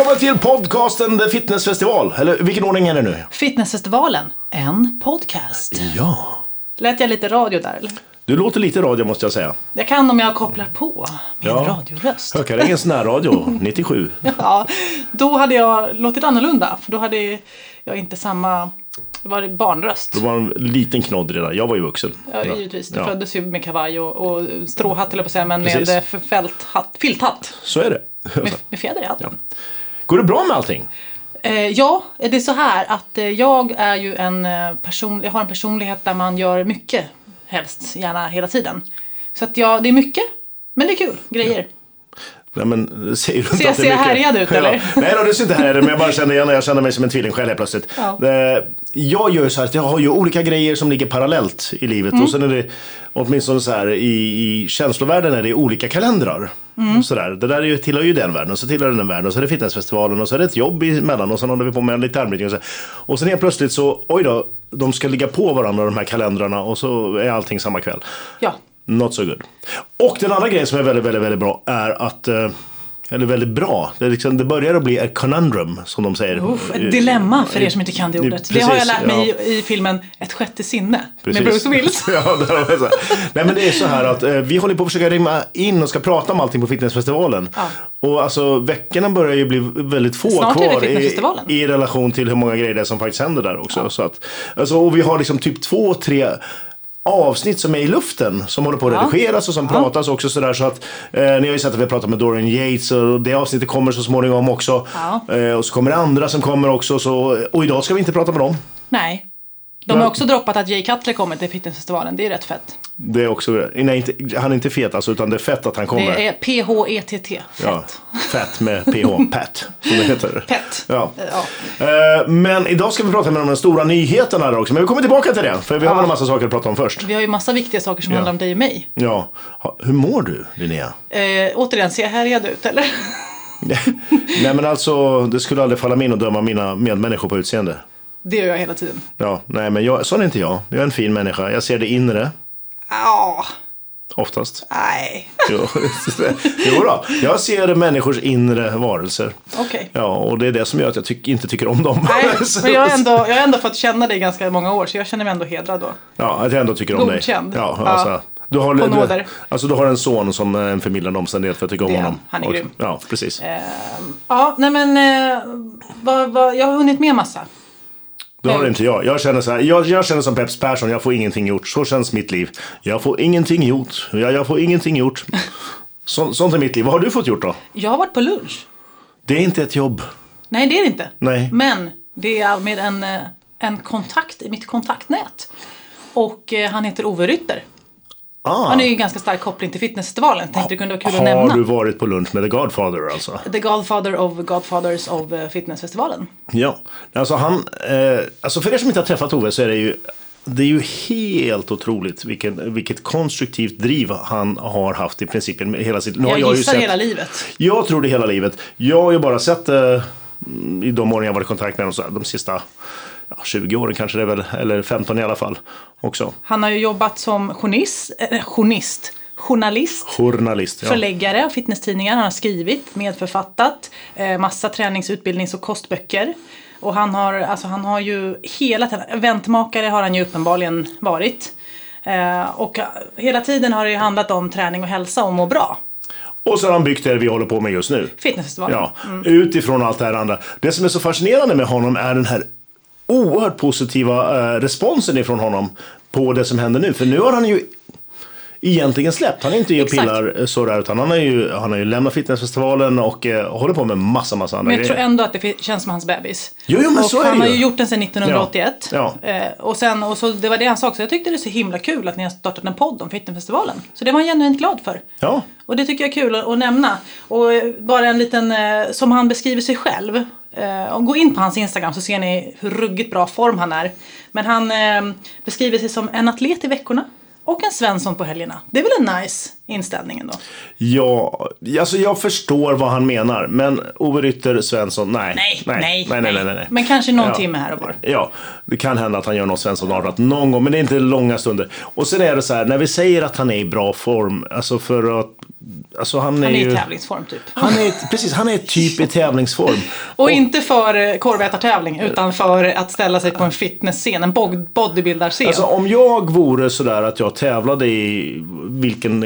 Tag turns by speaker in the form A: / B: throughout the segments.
A: Välkommen till podcasten The Fitness Festival. Eller vilken ordning är det nu?
B: Fitnessfestivalen, en podcast.
A: Ja.
B: Lät jag lite radio där eller?
A: Du låter lite radio måste jag säga.
B: Jag kan om jag kopplar på min
A: Ja.
B: radioröst.
A: Hökarängens närradio 97.
B: Ja, då hade jag låtit annorlunda. För då hade jag inte samma, det var barnröst.
A: Det var en liten knodd redan. Jag var ju vuxen.
B: Ja, givetvis. Du
A: Ja.
B: föddes ju med kavaj och, och stråhatt eller på att säga, men
A: Precis.
B: med eh, fälthatt, filthatt.
A: Så är det.
B: Med, med fjäder i hatten.
A: Går det bra med allting?
B: Eh, ja, det är så här att eh, jag är ju en eh, person, jag har en personlighet där man gör mycket, helst gärna hela tiden. Så att ja, det är mycket, men det är kul, grejer.
A: Nej, men, ser du inte
B: Ser jag-
A: att
B: ser jag
A: mycket?
B: härjad ut, eller?
A: Nej då, du ser inte härjad ut, men jag bara känner igen Jag känner mig som en tvilling själv helt plötsligt.
B: Ja.
A: Jag gör så här att jag har ju olika grejer som ligger parallellt i livet.
B: Mm.
A: Och sen är det åtminstone så här i, i känslovärlden är det olika kalendrar.
B: Mm.
A: Så där. Det där är ju, tillhör ju den världen och så tillhör den den världen och så är det fitnessfestivalen och så är det ett jobb emellan och sen håller vi på med lite armbrytning och så. Och sen helt plötsligt så, oj då, de ska ligga på varandra de här kalendrarna och så är allting samma kväll.
B: Ja,
A: Not so good. Och den andra grejen som är väldigt, väldigt, väldigt bra är att eh, eller väldigt bra. Det, liksom, det börjar att bli ett conundrum som de säger.
B: Uff, ett dilemma för er som inte kan det ordet. det har jag
A: Precis,
B: lärt mig
A: ja.
B: i, i filmen Ett sjätte sinne
A: Precis.
B: med Bruce Willis.
A: ja. Nej men det är så här att eh, vi håller på att försöka rimma in och ska prata om allting på fitnessfestivalen.
B: Ja.
A: Och alltså veckorna börjar ju bli väldigt få
B: Snart
A: kvar i, i relation till hur många grejer det är som faktiskt händer där också. Så att, alltså, och vi har liksom typ två, tre avsnitt som är i luften som håller på att
B: Ja.
A: redigeras och som pratas också sådär så att eh, ni har ju sett att vi har pratat med Dorian Yates och det avsnittet kommer så småningom också.
B: Ja.
A: Eh, och så kommer det andra som kommer också så, och idag ska vi inte prata med dem.
B: Nej. De har också droppat att Jay Cutler kommer till Fitnessfestivalen. Det är rätt fett.
A: Det är också, nej, inte, han är inte fet alltså utan det är fett att han kommer.
B: Det är P-H-E-T-T. Fett.
A: Ja, fett med PH, Pat, som det heter.
B: Pet.
A: Ja.
B: Ja.
A: Eh, Men idag ska vi prata med de stora nyheterna också. Men vi kommer tillbaka till det, för vi har väl en massa saker att prata om först.
B: Vi har ju massa viktiga saker som handlar om dig och mig.
A: Ja, hur mår du Linnea?
B: Eh, återigen, ser jag härjad ut eller?
A: Nej men alltså, det skulle aldrig falla mig in att döma mina medmänniskor på utseende.
B: Det gör jag hela tiden.
A: Ja, nej men jag, sån är inte jag. Jag är en fin människa. Jag ser det inre,
B: Ja,
A: oftast.
B: nej.
A: Jo, jo då. jag ser människors inre varelser.
B: Okej.
A: Ja, och det är det som gör att jag tyck, inte tycker om dem.
B: Nej, men jag har, ändå, jag har ändå fått känna dig ganska många år så jag känner mig ändå hedrad då.
A: Ja, att jag ändå tycker om dig.
B: Godkänd.
A: Ja,
B: Ja.
A: alltså, du, har, du, alltså, du har en son som är en förmildrande omständighet för att tycka om
B: Det
A: honom.
B: Han är
A: Och-
B: grym.
A: Ja, precis.
B: Ja, nej men eh, vad, vad, jag har hunnit med massa.
A: Det har inte jag. Jag känner, så här, jag, jag känner som Peps Persson, jag får ingenting gjort. Så känns mitt liv. Jag får ingenting gjort. Jag, jag får ingenting gjort. Så, sånt är mitt liv. Vad har du fått gjort då?
B: Jag har varit på lunch.
A: Det är inte ett jobb.
B: Nej, det är det inte.
A: Nej.
B: Men det är med en, eh, en kontakt i mitt kontaktnät. Och eh, han heter Ove Rytter.
A: Ah,
B: Han är ju en ganska stark koppling till Fitnessfestivalen. Tänkte det kunde vara kul att
A: har
B: nämna.
A: du varit på lunch med The Godfather alltså?
B: The Godfather of Godfathers of eh, Fitnessfestivalen.
A: Ja, alltså han, eh, alltså för er som inte har träffat Ove så är det ju det är ju helt otroligt vilken, vilket konstruktivt driv han har haft i princip hela sitt... Har
B: Jag gissar
A: sett-
B: hela livet.
A: Jag tror det hela livet. Jag har ju bara sett mm, i de åren jag varit i kontakt med honom, de sista ja, 20 åren kanske det är väl, eller 15 i alla fall också.
B: Han har ju jobbat som journalist, eh, journalist, journalist
A: Journalist. Ja.
B: förläggare av fitnesstidningar. Han har skrivit, medförfattat, eh, massa tränings-, utbildnings och kostböcker. Och han har, alltså, han har ju hela tiden, eventmakare har han ju uppenbarligen varit. Eh, och hela tiden har det ju handlat om träning och hälsa och må bra.
A: Och så har han byggt det vi håller på med just nu.
B: Fitnessfestivalen.
A: Ja, utifrån allt det här andra. Det som är så fascinerande med honom är den här oerhört positiva eh, responsen ifrån honom på det som händer nu. För nu har han ju egentligen släppt. Han är inte i och pillar eh, sådär utan han har ju, han har ju lämnat fitnessfestivalen och eh, håller på med massa, massa andra
B: Men jag tror
A: grejer.
B: ändå att det känns som hans bebis.
A: Jo, jo, men
B: och
A: så är
B: han
A: det
B: har
A: ju.
B: ju gjort den sedan 1981.
A: Ja,
B: Eh, och, sen, och så, det var det han sa också. Jag tyckte det är så himla kul att ni har startat en podd om Fitnessfestivalen. Så det var han genuint glad för.
A: Ja,
B: Och det tycker jag är kul att, att nämna. Och eh, bara en liten, eh, som han beskriver sig själv. Eh, och gå in på hans Instagram så ser ni hur ruggigt bra form han är. Men han eh, beskriver sig som en atlet i veckorna. Och en Svensson på helgerna. Det är väl en nice inställning ändå.
A: ja, alltså jag förstår vad han menar. Men Ove Rytter Svensson, nej.
B: Nej, nej,
A: nej, nej, nej, nej, nej.
B: Men kanske någon
A: Ja.
B: timme här och var.
A: Ja, det kan hända att han gör något Svensson avrat någon gång, men det är inte långa stunder. Och sen är det så här, när vi säger att han är i bra form, alltså för att Alltså han är,
B: Han är
A: ju...
B: i tävlingsform typ.
A: Han är, precis, han är typ i tävlingsform.
B: Och inte för korvätartävling utan för att ställa sig på en fitnessscen, en bod- bodybuildarscen.
A: Alltså om jag vore sådär att jag tävlade i vilken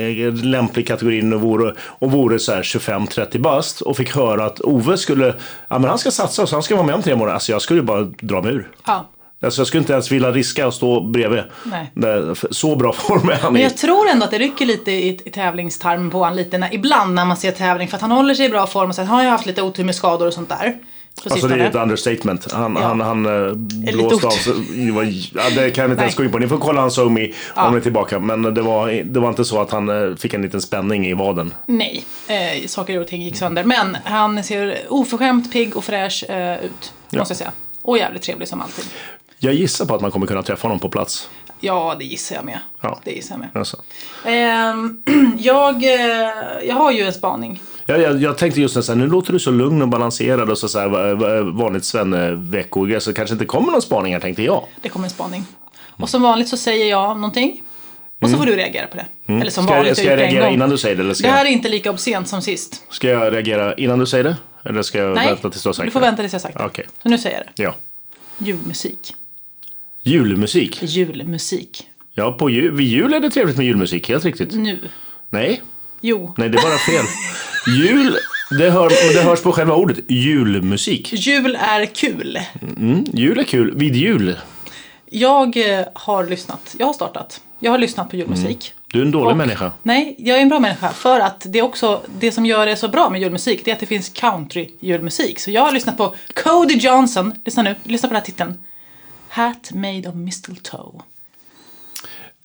A: lämplig kategori det vore och vore så här 25-30 bast och fick höra att Ove skulle, ja men han ska satsa så han ska vara med om tre månader. Alltså jag skulle bara dra mig ur.
B: ja.
A: Alltså jag skulle inte ens vilja riska att stå bredvid.
B: Nej.
A: Så bra form är han
B: Men
A: i.
B: jag tror ändå att det rycker lite i, i tävlingstarmen på honom lite när, ibland när man ser tävling för att han håller sig i bra form och sen har jag haft lite otur med skador och sånt där.
A: Alltså det är ett understatement. Han,
B: Ja.
A: han, han eh, blåste av sig. Ja, det kan jag inte ens gå in på. Ni får kolla hans SoMe om
B: Ja.
A: ni är tillbaka. Men det var, det var inte så att han eh, fick en liten spänning i vaden.
B: Nej, eh, saker och ting gick sönder. Men han ser oförskämt pigg och fräsch eh, ut, måste jag säga. Och jävligt trevlig som alltid.
A: Jag gissar på att man kommer kunna träffa honom på plats.
B: Ja, det gissar jag med.
A: Ja.
B: Det gissar jag med.
A: Alltså.
B: Ehm, jag, eh, jag har ju en spaning.
A: Jag, jag, jag tänkte just nästan, nu låter du så lugn och balanserad och så, så här, va- va- vanligt svenne-veckogrej. Så kanske inte kommer någon spaning här tänkte jag.
B: Det kommer en spaning. Och som vanligt så säger jag någonting. Och så får du reagera på det. Eller som
A: Mm. Ska,
B: vanligt,
A: jag, ska jag
B: det
A: reagera innan du säger det? Eller ska,
B: Det här
A: jag,
B: är inte lika obscent som sist.
A: ska jag reagera innan du
B: Julmusik.
A: Julmusik. Ja, på jul, vid jul är det trevligt med julmusik. Helt riktigt.
B: Nu.
A: Nej,
B: Jo.
A: nej det är bara fel. Jul, det, hör, det hörs på själva ordet. Julmusik.
B: Jul är kul.
A: Mm, jul är kul. Vid jul.
B: Jag eh, har lyssnat. Jag har startat. Jag har lyssnat på julmusik.
A: Du är en dålig
B: Och-
A: människa.
B: Nej, jag är en bra människa. För att det är också det som gör det så bra med julmusik. Det är att det finns country-julmusik. Så jag har lyssnat på Cody Johnson. Lyssna nu. Lyssna på den här titeln. Hat made of mistletoe.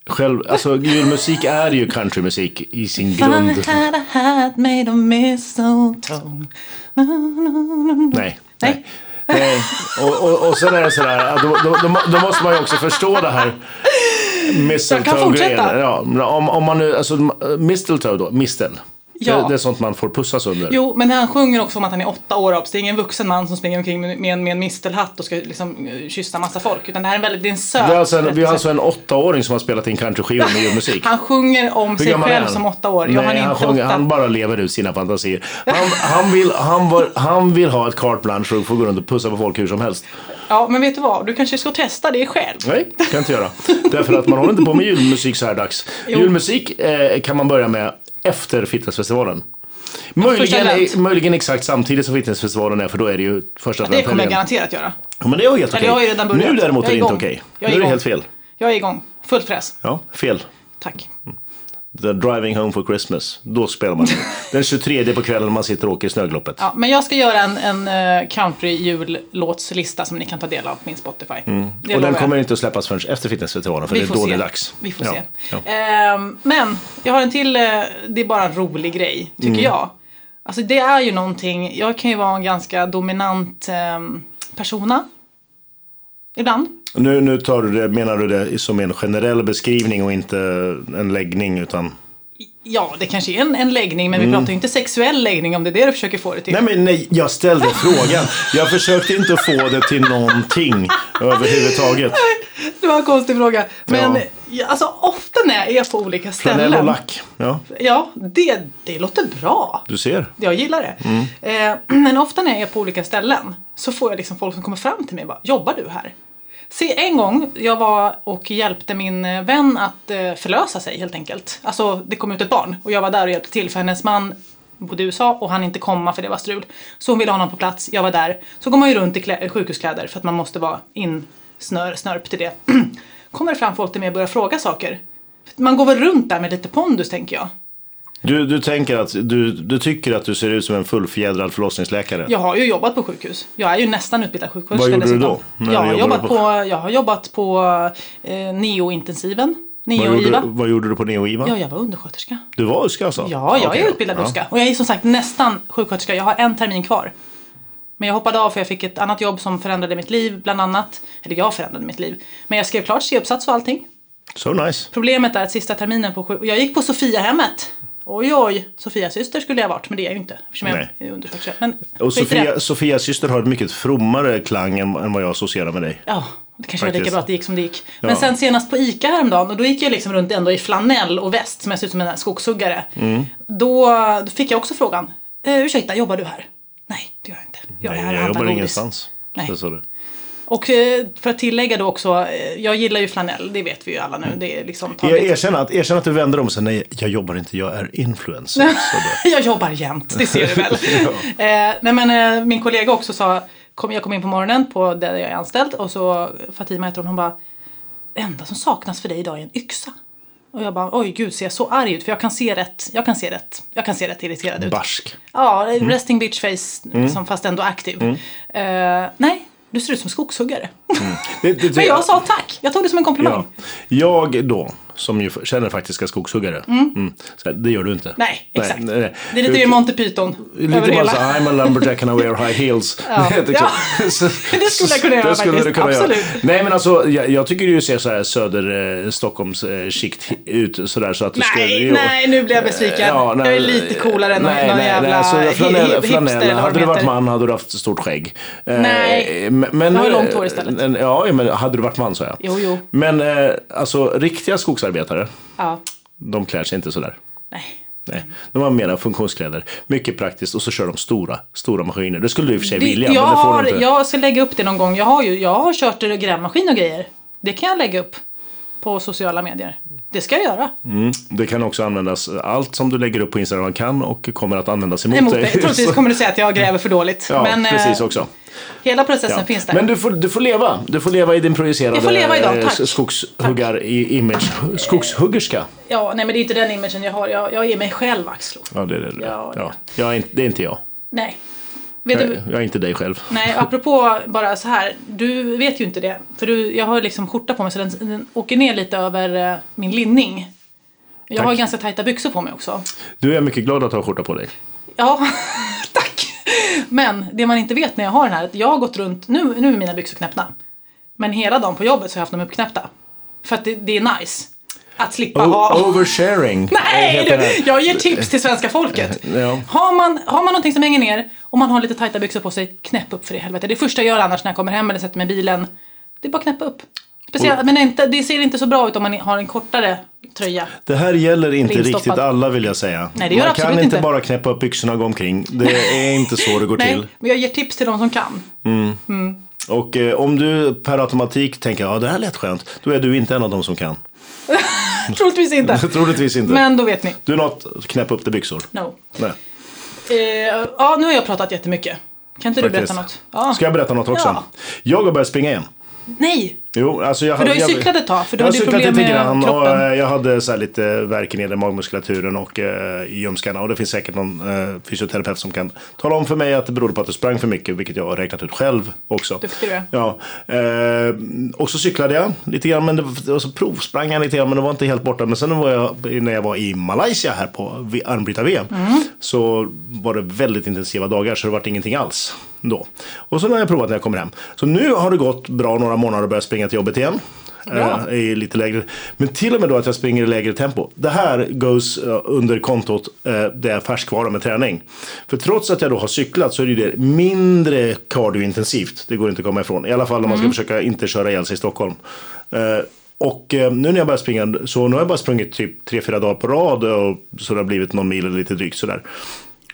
A: Själv, alltså julmusik är ju countrymusik i sin grund.
B: I had a hat made of mistletoe.
A: Nej.
B: Nej.
A: Nej. Och, och, och sen är det sådär, då, då, då, måste man ju också förstå det här mistletoe-grejen. Ja, om, om man nu, alltså mistletoe då, mistel.
B: Ja.
A: Det, det är sånt man får pussas under.
B: Jo, men han sjunger också om att han är åtta år. Så det är ingen vuxen man som springer omkring med, med, med en mistelhatt och ska liksom eh, kyssa massa folk. Utan det här är en väldigt, det är en söt
A: Vi har, alltså en, vi har alltså en åttaåring som har spelat in countryskivor med julmusik.
B: Han sjunger om sig
A: är
B: själv som åtta år.
A: Nej,
B: han är
A: han,
B: inte
A: sjunger,
B: åtta.
A: han bara lever ut sina fantasier. Han, han, vill, han, var, han vill ha ett carte blanche och få gå runt och pussa på folk hur som helst.
B: Ja, men vet du vad? Du kanske ska testa det själv.
A: Nej, det kan jag inte göra. Därför att man håller inte på med julmusik så här dags.
B: Jo.
A: Julmusik eh, kan man börja med efter Fitnessfestivalen. Möjligen, möjligen exakt samtidigt som Fitnessfestivalen är, för då är det ju första
B: Det kommer jag
A: adventhelgen.
B: garanterat göra.
A: Ja, Men det är helt okej.
B: börjat.
A: Nu däremot är
B: är
A: det inte okej.
B: Jag
A: Nu
B: är
A: det helt fel.
B: Jag är igång. Fullt fräs.
A: Ja, fel.
B: Tack.
A: The Driving Home for Christmas. Då spelar man den 23 på kvällen när man sitter och åker i snögloppet.
B: Ja, men jag ska göra en, en uh, country-jullåtslista som ni kan ta del av på min Spotify.
A: Mm. och den
B: jag.
A: kommer inte att släppas förrän efter Fitnessfestivalen, för
B: Vi
A: det är då
B: se.
A: det är dags.
B: Vi får
A: ja.
B: se.
A: Ja.
B: Ehm, men jag har en till, eh, det är bara en rolig grej, tycker
A: Mm.
B: jag. Alltså det är ju någonting, jag kan ju vara en ganska dominant um, persona. Ibland.
A: Nu, nu tar du det, menar du det som en generell beskrivning och inte en läggning, utan...
B: Ja, det kanske är en, en läggning, men vi pratar ju inte sexuell läggning om det är det du försöker få det till.
A: Mm. Nej men nej, jag ställde frågan. Jag försökte inte få det till någonting överhuvudtaget.
B: Det var en konstig fråga. Men
A: Ja.
B: alltså, ofta när jag är på olika
A: Flanell och
B: ställen.
A: lack. Ja,
B: Ja, det, det låter bra.
A: du ser.
B: Jag gillar det.
A: Mm.
B: Eh, men ofta när jag är på olika ställen så får jag liksom folk som kommer fram till mig och bara, jobbar du här? Se, en gång jag var och hjälpte min eh, vän att eh, förlösa sig helt enkelt. Alltså det kom ut ett barn och jag var där och hjälpte till för hennes man bodde i USA och han inte komma för det var strul. Så hon ville ha honom på plats, jag var där. Så går man ju runt i klä- eh, sjukhuskläder för att man måste vara insnör, snörp till det. Kommer det fram folk till mig och börjar fråga saker. Man går väl runt där med lite pondus tänker jag.
A: Du, du tänker att du, du tycker att du ser ut som en fullfjädrad förlossningsläkare?
B: Jag har ju jobbat på sjukhus. Jag är ju nästan utbildad sjuksköterska
A: Vad gjorde du då?
B: Jag har, jobbat
A: på-
B: på... jag har jobbat på eh, neointensiven.
A: vad, gjorde, vad gjorde du på Neo-IVA?
B: Ja, jag var undersköterska.
A: Du var USKA alltså?
B: Ja, jag
A: Okej
B: är utbildad
A: Ja.
B: USKA. Och jag är som sagt nästan sjuksköterska. Jag har en termin kvar. Men jag hoppade av för jag fick ett annat jobb som förändrade mitt liv bland annat. Eller jag förändrade mitt liv. Men jag skrev klart C-uppsats och allting.
A: So nice.
B: Problemet är att sista terminen på sjuk... Jag gick på Sofiahemmet. Oj, oj. Sofias syster skulle jag varit, men det är jag ju inte. Eftersom jag
A: Nej.
B: är undersköterska. Men
A: Och. Sofia, Sofias syster har ett mycket frommare klang än, än vad jag associerar med dig.
B: Ja, Det kanske var lika
A: Faktiskt.
B: bra att det gick som det gick. Men
A: Ja.
B: sen senast på ICA häromdagen, och då gick jag liksom runt ändå i flanell och väst som jag ser ut som en skogshuggare.
A: Mm.
B: Då, då fick jag också frågan, eh, ursäkta, jobbar du här? Nej, det gör jag inte. Jag
A: Nej, jag jobbar
B: godis.
A: ingenstans.
B: Nej.
A: Så.
B: Och eh, för att tillägga då också, eh, jag gillar ju flanell, det vet vi ju alla nu. Det är liksom
A: Jag
B: tagit.
A: erkänn att, erkänn att du vänder om säger nej, jag jobbar inte, jag är influencer.
B: Jag jobbar jämt, det ser du väl. eh, nej men eh, min kollega också sa, kom, jag kom in på morgonen på där jag är anställd och så Fatima heter hon, hon bara, det enda som saknas för dig idag är en yxa. Och jag bara, oj gud ser jag så arg ut? För jag kan se rätt, jag kan se rätt, jag kan se rätt irriterad ut.
A: Barsk.
B: Ja,
A: Mm.
B: resting bitch face, liksom, fast ändå aktiv. Eh, nej, du ser ut som skogshuggare.
A: Det, det,
B: Men jag sa tack, jag tog det som en komplimang.
A: Ja. Jag då, som ju känner faktiska skogshuggare. Mm. Så här, det gör du inte.
B: Nej, exakt.
A: nej, nej.
B: Det är lite Monty Python
A: Lite bara
B: hela.
A: så här, I'm a lumberjack and I wear high heels.
B: Ja.
A: Det är
B: Ja.
A: Så-
B: Det skulle jag kunna göra
A: det skulle
B: faktiskt.
A: kunna göra.
B: Absolut.
A: Nej men alltså, jag, jag tycker du ser så här söder eh, Stockholms eh, skikt ut sådär så att du.
B: Nej,
A: jo.
B: nej, nu blir jag besviken.
A: Ja, nej,
B: jag är lite coolare än
A: nej,
B: någon
A: nej,
B: jävla
A: nej, alltså, flanell, flanell. Hade
B: de
A: du varit man hade du haft stort skägg. Eh,
B: Nej,
A: men,
B: jag har långt hår istället.
A: eh, Ja, men hade du varit man så jag.
B: Jo, jo.
A: Men eh, alltså riktiga skogsarbetare,
B: Ja,
A: de klär sig inte sådär.
B: nej.
A: Nej, de har mera funktionskläder. Mycket praktiskt och så kör de stora, stora maskiner. Det skulle du i och för sig
B: Det,
A: vilja,
B: jag,
A: men det får
B: har,
A: inte.
B: jag ska lägga upp det någon gång. Jag har ju jag har kört grävmaskin och grejer. Det kan jag lägga upp på sociala medier. Det ska jag göra.
A: Mm, det kan också användas, allt som du lägger upp på Instagram kan och kommer att användas emot,
B: Emot
A: dig.
B: dig. Troligtvis kommer du säga att jag gräver för dåligt.
A: Ja,
B: Men eh,
A: precis också.
B: hela processen
A: Ja.
B: finns där.
A: Men du får, du får leva. Du får leva i din projicerade
B: Jag får leva idag,
A: eh,
B: tack.
A: skogshuggar-image. Skogshuggerska.
B: Ja, nej men det är inte den imagen jag har. Jag, jag är mig själv, Axlo.
A: Ja, det är det.
B: Ja,
A: Ja, inte, det är inte jag.
B: Nej. Vet
A: Jag,
B: du,
A: jag är inte dig själv.
B: Nej, apropå bara så här. Du vet ju inte det. För du, jag har liksom skjorta på mig så den, den åker ner lite över eh, min linning. Jag
A: Tack.
B: har ganska tajta byxor på mig också.
A: Du är mycket glad att ha skjorta på dig.
B: Ja, tack. Men det man inte vet när jag har den här, att jag har gått runt, nu, nu är mina byxor knäppta. Men hela dagen på jobbet så har jag haft dem uppknäppta. För att det, det är nice. Att slippa ha...
A: O- oversharing.
B: Nej,
A: det.
B: du, jag ger tips till svenska folket.
A: Ja.
B: Har, man, har man någonting som hänger ner och man har lite tajta byxor på sig, knäpp upp för det i helvete. Det första jag gör annars när jag kommer hem eller sätter mig i bilen, det är bara att knäppa upp. Speciellt, men inte, det ser inte så bra ut om man har en kortare tröja.
A: Det här gäller inte riktigt alla vill jag säga.
B: Nej, det gör
A: Man kan inte
B: inte.
A: bara knäppa upp byxorna och gå omkring. Det är inte så det går
B: Nej,
A: till.
B: men jag ger tips till de som kan.
A: Och eh, om du per automatik tänker ja det här lät skönt. Då är du inte en av dem som kan.
B: Troligtvis inte.
A: Troligtvis inte.
B: Men då vet ni.
A: Du något knäppa upp till byxor.
B: No.
A: Nej.
B: Eh, ja, nu har jag pratat jättemycket. Kan inte du
A: Faktiskt.
B: berätta något? Ja.
A: Ska jag berätta något också?
B: Ja.
A: Jag har börjat springa igen.
B: Nej!
A: Jo, alltså jag,
B: För du har ju
A: jag,
B: cyklat ett tag, för du
A: jag har
B: hade
A: cyklat
B: problem
A: lite grann och eh, jag hade så lite värk i nedre magmuskulaturen och eh, i ljumskarna. Och det finns säkert någon eh, fysioterapeut som kan tala om för mig att det berodde på att du sprang för mycket, vilket jag har räknat ut själv också.
B: Duktig du.
A: Ja. Eh, och så cyklade jag lite grann, men det, och så provsprang jag lite grann, men det var inte helt borta. Men sen var jag, när jag var i Malaysia här på armbrytar-VM
B: Mm.
A: så var det väldigt intensiva dagar så det var ingenting alls då. Och så har jag provat när jag kommer hem. Så nu har det gått bra några månader och börjat springa till jobbet igen.
B: Bra.
A: Eh, i lite lägre. Men till och med då att jag springer i lägre tempo. Det här goes eh, under kontot eh, det är färskvara med träning. För trots att jag då har cyklat så är det ju det mindre kardiointensivt. Det går inte att komma ifrån. I alla fall om man ska försöka inte köra ihjäl sig i Stockholm. Eh, och eh, nu när jag börjar springa, så nu har jag bara sprungit typ tre fyra dagar på rad och så det har blivit någon mil eller lite drygt sådär.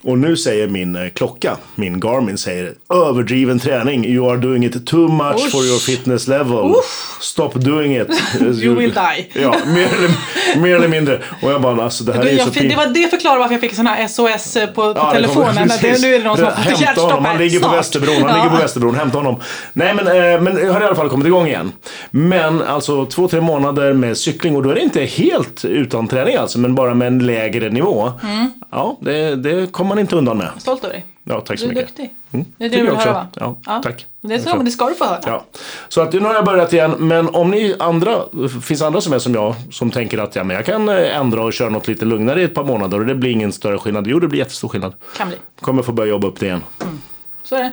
A: Och nu säger min eh, klocka, min Garmin säger överdriven träning. You are doing it too much
B: Usch.
A: for your fitness level. Stop doing it.
B: You will die.
A: Ja, mer eller, mer eller mindre. Och jag bara, alltså det här
B: Du,
A: är ju så
B: fick- det var det förklarar varför jag fick sån här SOS på, på
A: Ja, det
B: telefonen. Det,
A: precis.
B: nu är det någon som har fått hjärtstopp
A: honom, han ligger på
B: Snart.
A: Västerbron. Han
B: Ja.
A: ligger på Västerbron, hämta honom. Nej men, eh, men jag har i alla fall kommit igång igen. Men alltså två, tre månader med cykling och då är det inte helt utan träning alltså, men bara med en lägre nivå.
B: Mm.
A: Ja, det, det kommer man inte undan med.
B: Stolt över dig.
A: Ja, tack så
B: Du är
A: mycket.
B: duktig.
A: Mm,
B: Det är det du vill
A: också.
B: höra va?
A: Ja, tack.
B: Det, är så,
A: Så.
B: det ska du få höra.
A: Ja. Så att nu har jag börjat igen. Men om ni andra, finns andra som är som jag, som tänker att ja, men jag kan eh, ändra och köra något lite lugnare i ett par månader och det blir ingen större skillnad. Jo, det blir jättestor skillnad.
B: Kan bli.
A: Kommer få börja jobba upp det igen.
B: Så är det.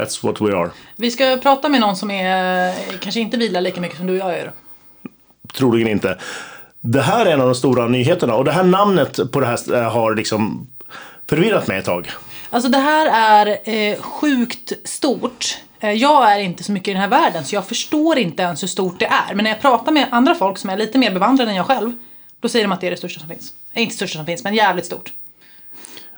A: That's what we are.
B: Vi ska prata med någon som är, kanske inte vilar lika mycket som du och jag gör.
A: Troligen inte. Det här är en av de stora nyheterna och det här namnet på det här eh, har liksom förvirrat mig ett tag.
B: Alltså det här är eh, sjukt stort. Eh, jag är inte så mycket i den här världen så jag förstår inte ens hur stort det är. Men när jag pratar med andra folk som är lite mer bevandrade än jag själv. Då säger de att det är det största som finns. Inte Inte största som finns men jävligt stort.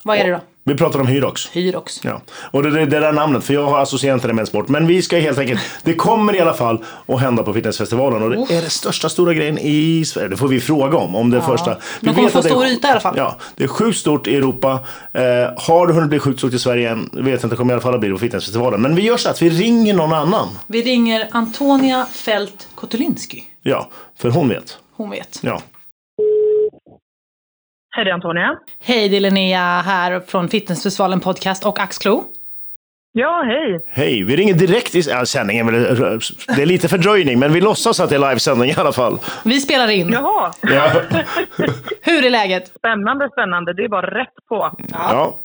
B: Vad är det då?
A: Vi pratar om Hyrox.
B: Hyrox.
A: Ja, och det, det, det där namnet, för jag har associerat det med sport. Men vi ska helt enkelt, det kommer i alla fall att hända på fitnessfestivalen. Och det är det största stora grejen i Sverige. Det får vi fråga om, om det första. Vi
B: De kommer få stor yta i alla fall.
A: Ja, det är sjukt stort i Europa. Eh, har det hunnit bli sjukt stort i Sverige än? Vet inte, kommer i alla fall att bli det på fitnessfestivalen. Men vi gör så att vi ringer någon annan.
B: Vi ringer Antonia Fält Kotulinski.
A: Ja, för hon vet.
B: Hon vet.
A: Ja.
C: Hej, det är Antonia.
B: Hej, det är Linnea här från Fitnessfestivalen Podcast och Axklo.
C: Ja, hej.
A: Hej, vi ringer direkt i ja, sändningen. men Det är lite fördröjning, men vi låtsas att det är livesändning i alla fall.
B: Vi spelar in.
C: Jaha,
A: Ja.
B: Hur är läget?
C: spännande, spännande. Det är bara rätt på.
A: Ja.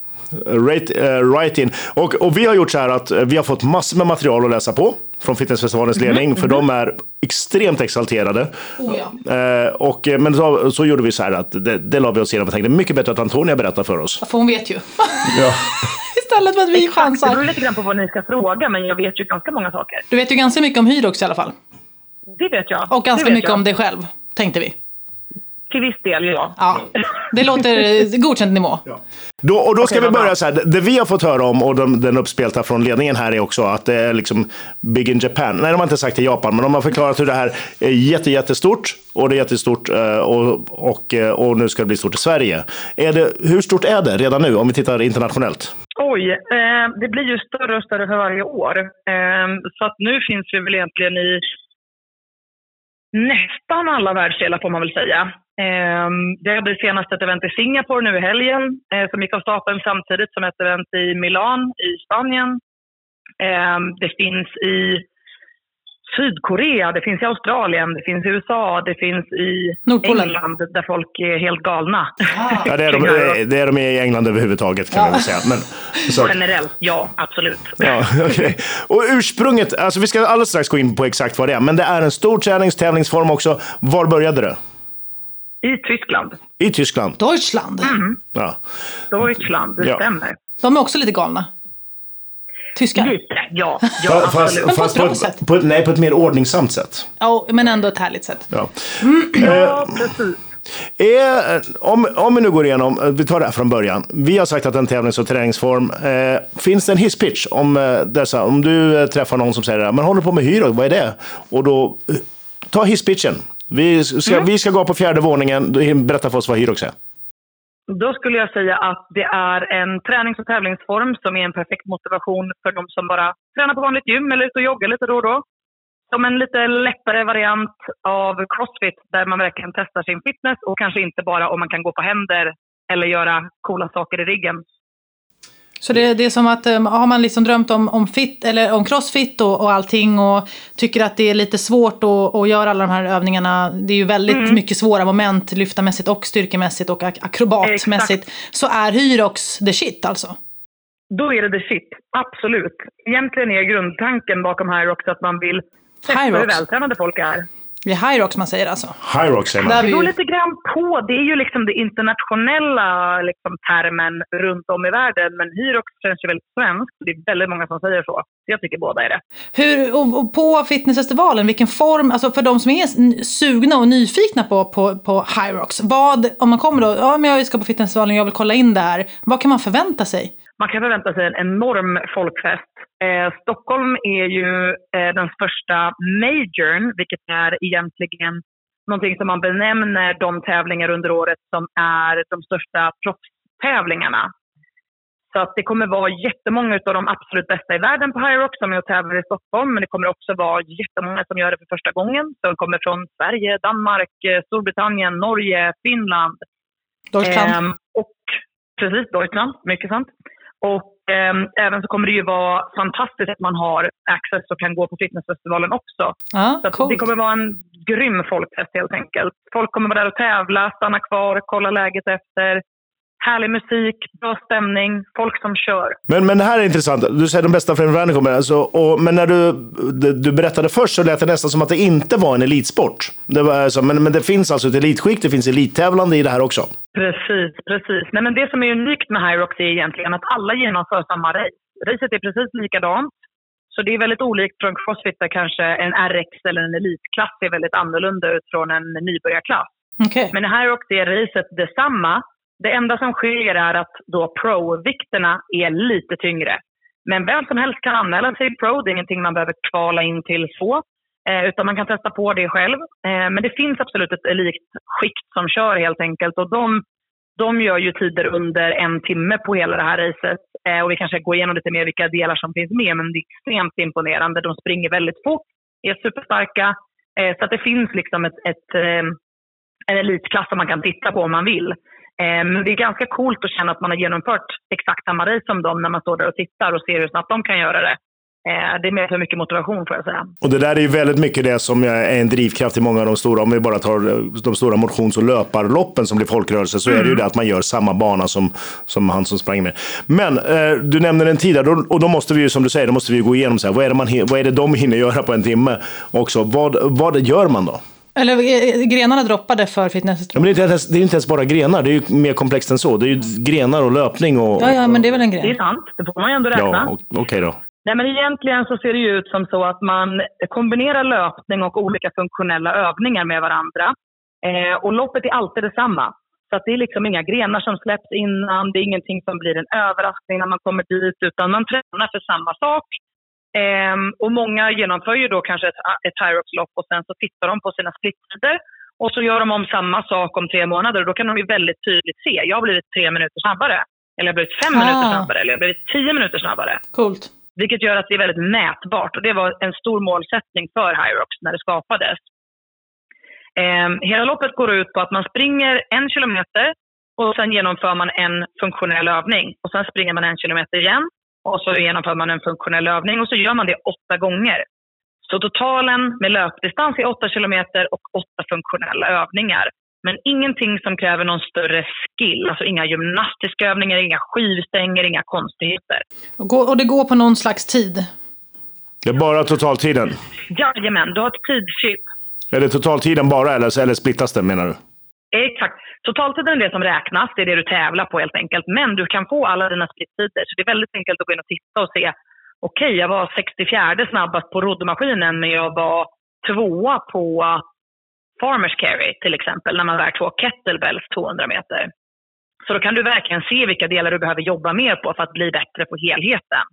A: Right, right in. Och, och vi har gjort så här att eh, vi har fått massor med material att läsa på från Fitnessfestivalens ledning, för de är extremt exalterade.
B: Oh, ja.
A: Eh, och, eh, men så, så gjorde vi så här att det, det la vi oss igenom och tänkte mycket bättre att Antonia berättar för oss.
B: För hon vet ju.
A: Ja.
B: Istället för att vi
C: Det beror
B: chansar.
C: lite grann på vad ni ska fråga, men jag vet ju ganska många saker.
B: Du vet ju ganska mycket om Hyrox i alla fall.
C: Det vet jag.
B: Och ganska mycket
C: jag.
B: om dig själv, tänkte vi.
C: Till viss del, ja.
B: Ja, det låter godkänd nivå.
A: Då, och då ska
C: Okej,
A: vi börja så här. Det vi har fått höra om och de, den uppspelta från ledningen här är också att det är liksom big in Japan. Nej, de har inte sagt till Japan, men de har förklarat hur det här är jätte, jättestort och det är jättestort eh, och, och, eh, och nu ska det bli stort i Sverige. Är det, hur stort är det redan nu om vi tittar internationellt?
C: Oj, eh, det blir ju större och större för varje år. Eh, så att nu finns vi väl egentligen i nästan alla världsdelar får man väl säga. Eh, det hade senast ett event i Singapore nu i helgen eh, som gick av stapeln samtidigt som ett event i Milan i Spanien. Eh, det finns i Sydkorea, det finns i Australien, det finns i USA, det finns i
B: Nordpolen.
C: England där folk är helt galna.
A: Ja, det, är de, eh, det är de i England överhuvudtaget kan man väl säga. Men, så,
C: Generellt, ja, absolut.
A: Ja, okej. Och ursprunget, alltså vi ska alldeles strax gå in på exakt vad det är, men det är en stor tränings tävlingsform också. Var började det?
C: I Tyskland.
A: I Tyskland.
B: Deutschland.
A: Ja.
C: Deutschland, det
A: Ja.
C: stämmer.
B: De är också lite galna. Tyskar.
C: Lite, ja. ja
A: Fast.
B: Men på ett
A: fast
B: bra
A: på,
B: sätt.
A: ett, på, ett, nej, på ett mer ordningsamt sätt.
B: Ja, men ändå ett härligt sätt.
A: Ja.
C: Ja, precis.
A: Är, om, om vi nu går igenom, eh, vi tar det här från början. Vi har sagt att det en tävlings och träningsform. Eh, finns det en hisspitch om eh, dessa? Om du eh, träffar någon som säger men håller på med hyro, vad är det? Och då, eh, ta hisspitchen. Vi ska, vi ska gå på fjärde våningen, berätta för oss vad hyrox är.
C: Då skulle jag säga att det är en tränings och tävlingsform som är en perfekt motivation för de som bara tränar på vanligt gym eller ute och joggar lite då och då. Som en lite lättare variant av crossfit där man verkligen testar sin fitness och kanske inte bara om man kan gå på händer eller göra coola saker i riggen.
B: Så det, det är som att um, har man liksom drömt om, om, fit, eller om crossfit och, och allting och tycker att det är lite svårt att, att göra alla de här övningarna. Det är ju väldigt mycket svåra moment lyftarmässigt och styrkemässigt och ak- akrobatmässigt. Så är Hyrox the shit alltså.
C: Då är det the shit, absolut. Egentligen är grundtanken bakom Hyrox att man vill testa hur vältränade folk är.
B: Det är Hyrox man säger alltså.
A: Hyrox säger
B: Där
A: man.
B: vi
C: Det beror lite grann på. Det är ju liksom det internationella liksom, termen runt om i världen. Men Hyrox känns ju väldigt svenskt. Det är väldigt många som säger så. Så jag tycker båda är det.
B: hur, och, och på fitnessfestivalen, vilken form, alltså för de som är sugna och nyfikna på, på, på Hyrox, vad, om man kommer då, ja men jag ska på fitnessfestivalen och jag vill kolla in där, vad kan man förvänta sig?
C: Man kan förvänta sig en enorm folkfest. Eh, Stockholm är ju eh, den största majorn, vilket är egentligen någonting som man benämner de tävlingar under året som är de största proffstävlingarna. Så att det kommer vara jättemånga av de absolut bästa i världen på Hyrox som är och tävlar i Stockholm. Men det kommer också vara jättemånga som gör det för första gången. Som kommer från Sverige, Danmark, eh, Storbritannien, Norge, Finland.
B: Deutschland?
C: Ehm, och precis, Deutschland, mycket sant. Och ehm, även så kommer det ju vara fantastiskt att man har access och kan gå på fitnessfestivalen också.
B: ja,
C: Så att det kommer vara en grym folkfest helt enkelt. Folk kommer vara där och tävla, stanna kvar, kolla läget efter. Härlig musik, bra stämning, folk som kör.
A: Men, men det här är intressant. Du säger de bästa från världen kommer. Alltså, och, men när du, du, berättade först så lät det nästan som att det inte var en elitsport. Det var, alltså, men, men det finns alltså ett elitskikt, det finns elittävlande i det här också.
C: Precis, precis. Nej, men det som är unikt med Hyrox är egentligen att alla genomför samma race. Racet är precis likadant Så det är väldigt olikt från Crossfit där kanske en RX eller en elitklass ser väldigt annorlunda ut från en nybörjarklass.
B: Okay.
C: Men här är racet detsamma. Det enda som skiljer är att då pro-vikterna är lite tyngre. Men vem som helst kan anmäla sig pro, det är ingenting man behöver kvala in till så. Eh, utan man kan testa på det själv. Eh, men det finns absolut ett elitskikt som kör helt enkelt och de, de gör ju tider under en timme på hela det här racet. Eh, och vi kanske går igenom lite mer vilka delar som finns med, men det är extremt imponerande. De springer väldigt fort, är superstarka. Eh, så att det finns liksom ett, ett eh, en elitklass som man kan titta på om man vill. Eh, men det är ganska coolt att känna att man har genomfört exakt samma race som dem när man står där och tittar och ser hur snabbt de kan göra det. Eh, det medför mycket motivation får jag säga.
A: Och det där är ju väldigt mycket det som är en drivkraft i många av de stora, om vi bara tar de stora motions och löparloppen som blir folkrörelse, så mm. är det ju mm. det att man gör samma bana som, som han som sprang med. Men eh, du nämnde den tidigare, och då måste vi ju som du säger, då måste vi gå igenom så här, vad är det, man, vad är det de hinner göra på en timme också? Vad, vad gör man då?
B: Eller eh, grenarna droppade för fitness.
A: Ja, men det, är ens, det är inte ens bara grenar, det är ju mer komplext än så. Det är ju grenar och löpning och...
B: Ja, ja, men det är väl en gren.
C: Det är sant, det får man ju ändå räkna.
A: Ja, okej okay då.
C: Nej, men egentligen så ser det ju ut som så att man kombinerar löpning och olika funktionella övningar med varandra. Eh, och loppet är alltid detsamma. Så att det är liksom inga grenar som släpps innan, det är ingenting som blir en överraskning när man kommer dit, utan man tränar för samma sak. Eh, och många genomför ju då kanske ett, ett Hyrox-lopp och sen så tittar de på sina splittider och så gör de om samma sak om tre månader och då kan de ju väldigt tydligt se, jag har blivit tre minuter snabbare. Eller jag har blivit fem ah. minuter snabbare, eller jag har blivit tio minuter snabbare.
B: Coolt.
C: Vilket gör att det är väldigt mätbart och det var en stor målsättning för Hyrox när det skapades. Eh, hela loppet går ut på att man springer en kilometer och sen genomför man en funktionell övning. Och sen springer man en kilometer igen och så genomför man en funktionell övning och så gör man det åtta gånger. Så totalen med löpdistans är åtta kilometer och åtta funktionella övningar. Men ingenting som kräver någon större skill. Alltså inga gymnastiska övningar, inga skivstänger, inga konstigheter.
B: Och det går på någon slags tid?
A: Det är bara totaltiden?
C: Jajamän, du har ett tidschip.
A: Är det totaltiden bara eller, eller splittas den menar du?
C: Exakt. Totaltiden är det som räknas, det är det du tävlar på helt enkelt. Men du kan få alla dina splittider. Så det är väldigt enkelt att gå in och titta och se. Okej, okay, jag var 64 snabbast på roddmaskinen men jag var tvåa på farmers carry till exempel, när man bär två kettlebells 200 meter. Så då kan du verkligen se vilka delar du behöver jobba mer på för att bli bättre på helheten.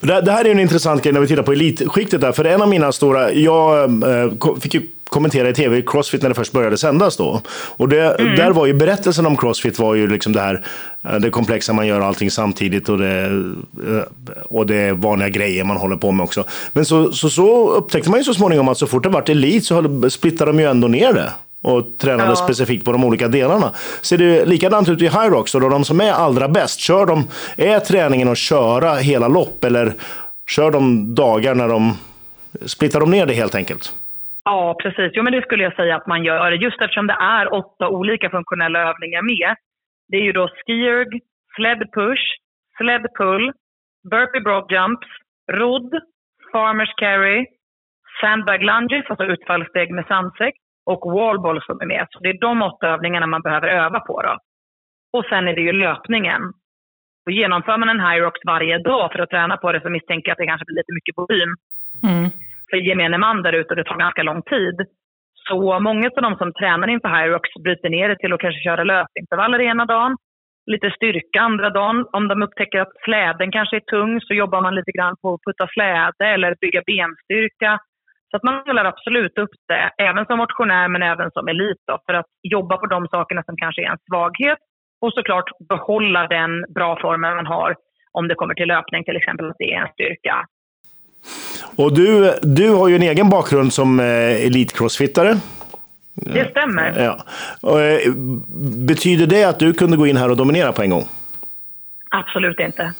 A: Det här är en intressant grej när vi tittar på elitskiktet där, för en av mina stora, jag eh, fick ju kommentera i tv Crossfit när det först började sändas då. Och det, mm. där var ju berättelsen om Crossfit var ju liksom det här, eh, det komplexa man gör allting samtidigt och det, eh, och det är vanliga grejer man håller på med också. Men så, så, så upptäckte man ju så småningom att så fort det vart elit så splittade de ju ändå ner det och tränade ja. specifikt på de olika delarna. Ser det likadant ut i Hyrox? Då de som är allra bäst, kör de, är träningen att köra hela lopp eller kör de dagar när de splittar de ner det helt enkelt?
C: Ja, precis. Jo, men det skulle jag säga att man gör. Just eftersom det är åtta olika funktionella övningar med. Det är ju då skierg, sled push, sled pull, burpee broad jumps, rodd, farmers carry, sandbag lunges, alltså utfallssteg med sandsäck, och wallball som är med. Så det är de åtta övningarna man behöver öva på. Då. Och sen är det ju löpningen. Och genomför man en Hyrox varje dag för att träna på det så misstänker jag att det kanske blir lite mycket volym. Mm för gemene man där ute och det tar ganska lång tid. Så många av de som tränar inför Hyrox bryter ner det till att kanske köra löpintervaller ena dagen, lite styrka andra dagen. Om de upptäcker att släden kanske är tung så jobbar man lite grann på att putta släde eller bygga benstyrka. Så att man delar absolut upp det, även som motionär men även som elit då, för att jobba på de sakerna som kanske är en svaghet och såklart behålla den bra formen man har om det kommer till löpning till exempel, att det är en styrka.
A: Och du, du har ju en egen bakgrund som eh, elitcrossfittare.
C: Det stämmer.
A: Ja. Och, eh, betyder det att du kunde gå in här och dominera på en gång?
C: Absolut inte.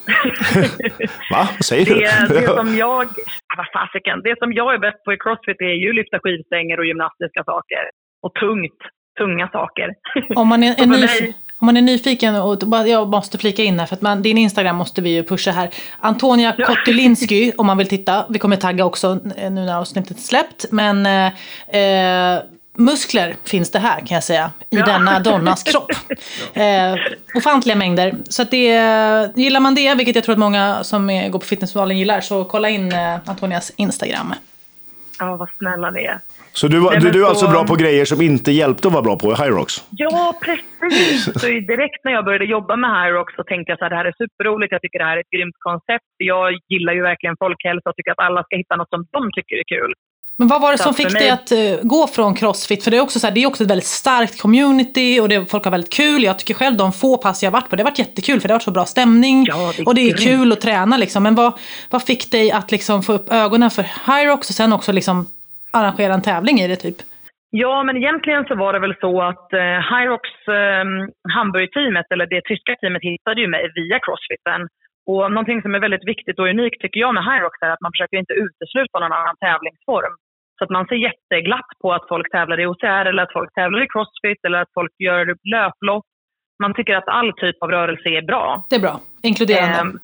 A: Va? Vad säger du?
C: Det, det som jag, vad fasiken, det som jag är bäst på i crossfit är ju lyfta skivstänger och gymnastiska saker. Och tungt, tunga saker.
B: Om man är, är om man är nyfiken, och jag måste flika in här för att man, din Instagram måste vi ju pusha här. Antonia ja. Kotylinsky om man vill titta. Vi kommer tagga också nu när avsnittet är släppt. Men eh, eh muskler finns det här kan jag säga. I
C: Ja.
B: denna Donnas kropp. Eh, ofantliga mängder. Så att det, gillar man det, vilket jag tror att många som är, går på Fitnessfestivalen gillar, så kolla in eh, Antonias Instagram.
C: Ja, vad snälla ni är.
A: Så du,
C: Nej,
A: du, du är
C: så-
A: alltså bra på grejer som inte hjälpte att vara bra på i Hyrox?
C: Ja, precis. Så direkt när jag började jobba med Hyrox så tänkte jag så här, det här är superroligt. Jag tycker det här är ett grymt koncept. Jag gillar ju verkligen folkhälsa och tycker att alla ska hitta något som de tycker är kul.
B: Men vad var det
C: Så
B: som fick dig att eh, gå från Crossfit? För det är också, så här, det är också ett väldigt starkt community och det, folk har väldigt kul. Jag tycker själv de få pass jag varit på, det har varit jättekul för det har varit så bra stämning.
C: Ja, det
B: och det är
C: grymt.
B: kul att träna liksom. Men vad, vad fick dig att liksom få upp ögonen för Hyrox och sen också liksom arrangera en tävling i det typ?
C: Ja, men egentligen så var det väl så att eh, Hyrox eh, Hamburg-teamet, eller det tyska teamet, hittade ju mig via Crossfiten. Och någonting som är väldigt viktigt och unikt tycker jag med Hyrox är att man försöker inte utesluta någon annan tävlingsform. Så att man ser jätteglatt på att folk tävlar i OCR eller att folk tävlar i Crossfit eller att folk gör löplopp. Man tycker att all typ av rörelse är bra.
B: Det är bra. Inkluderande.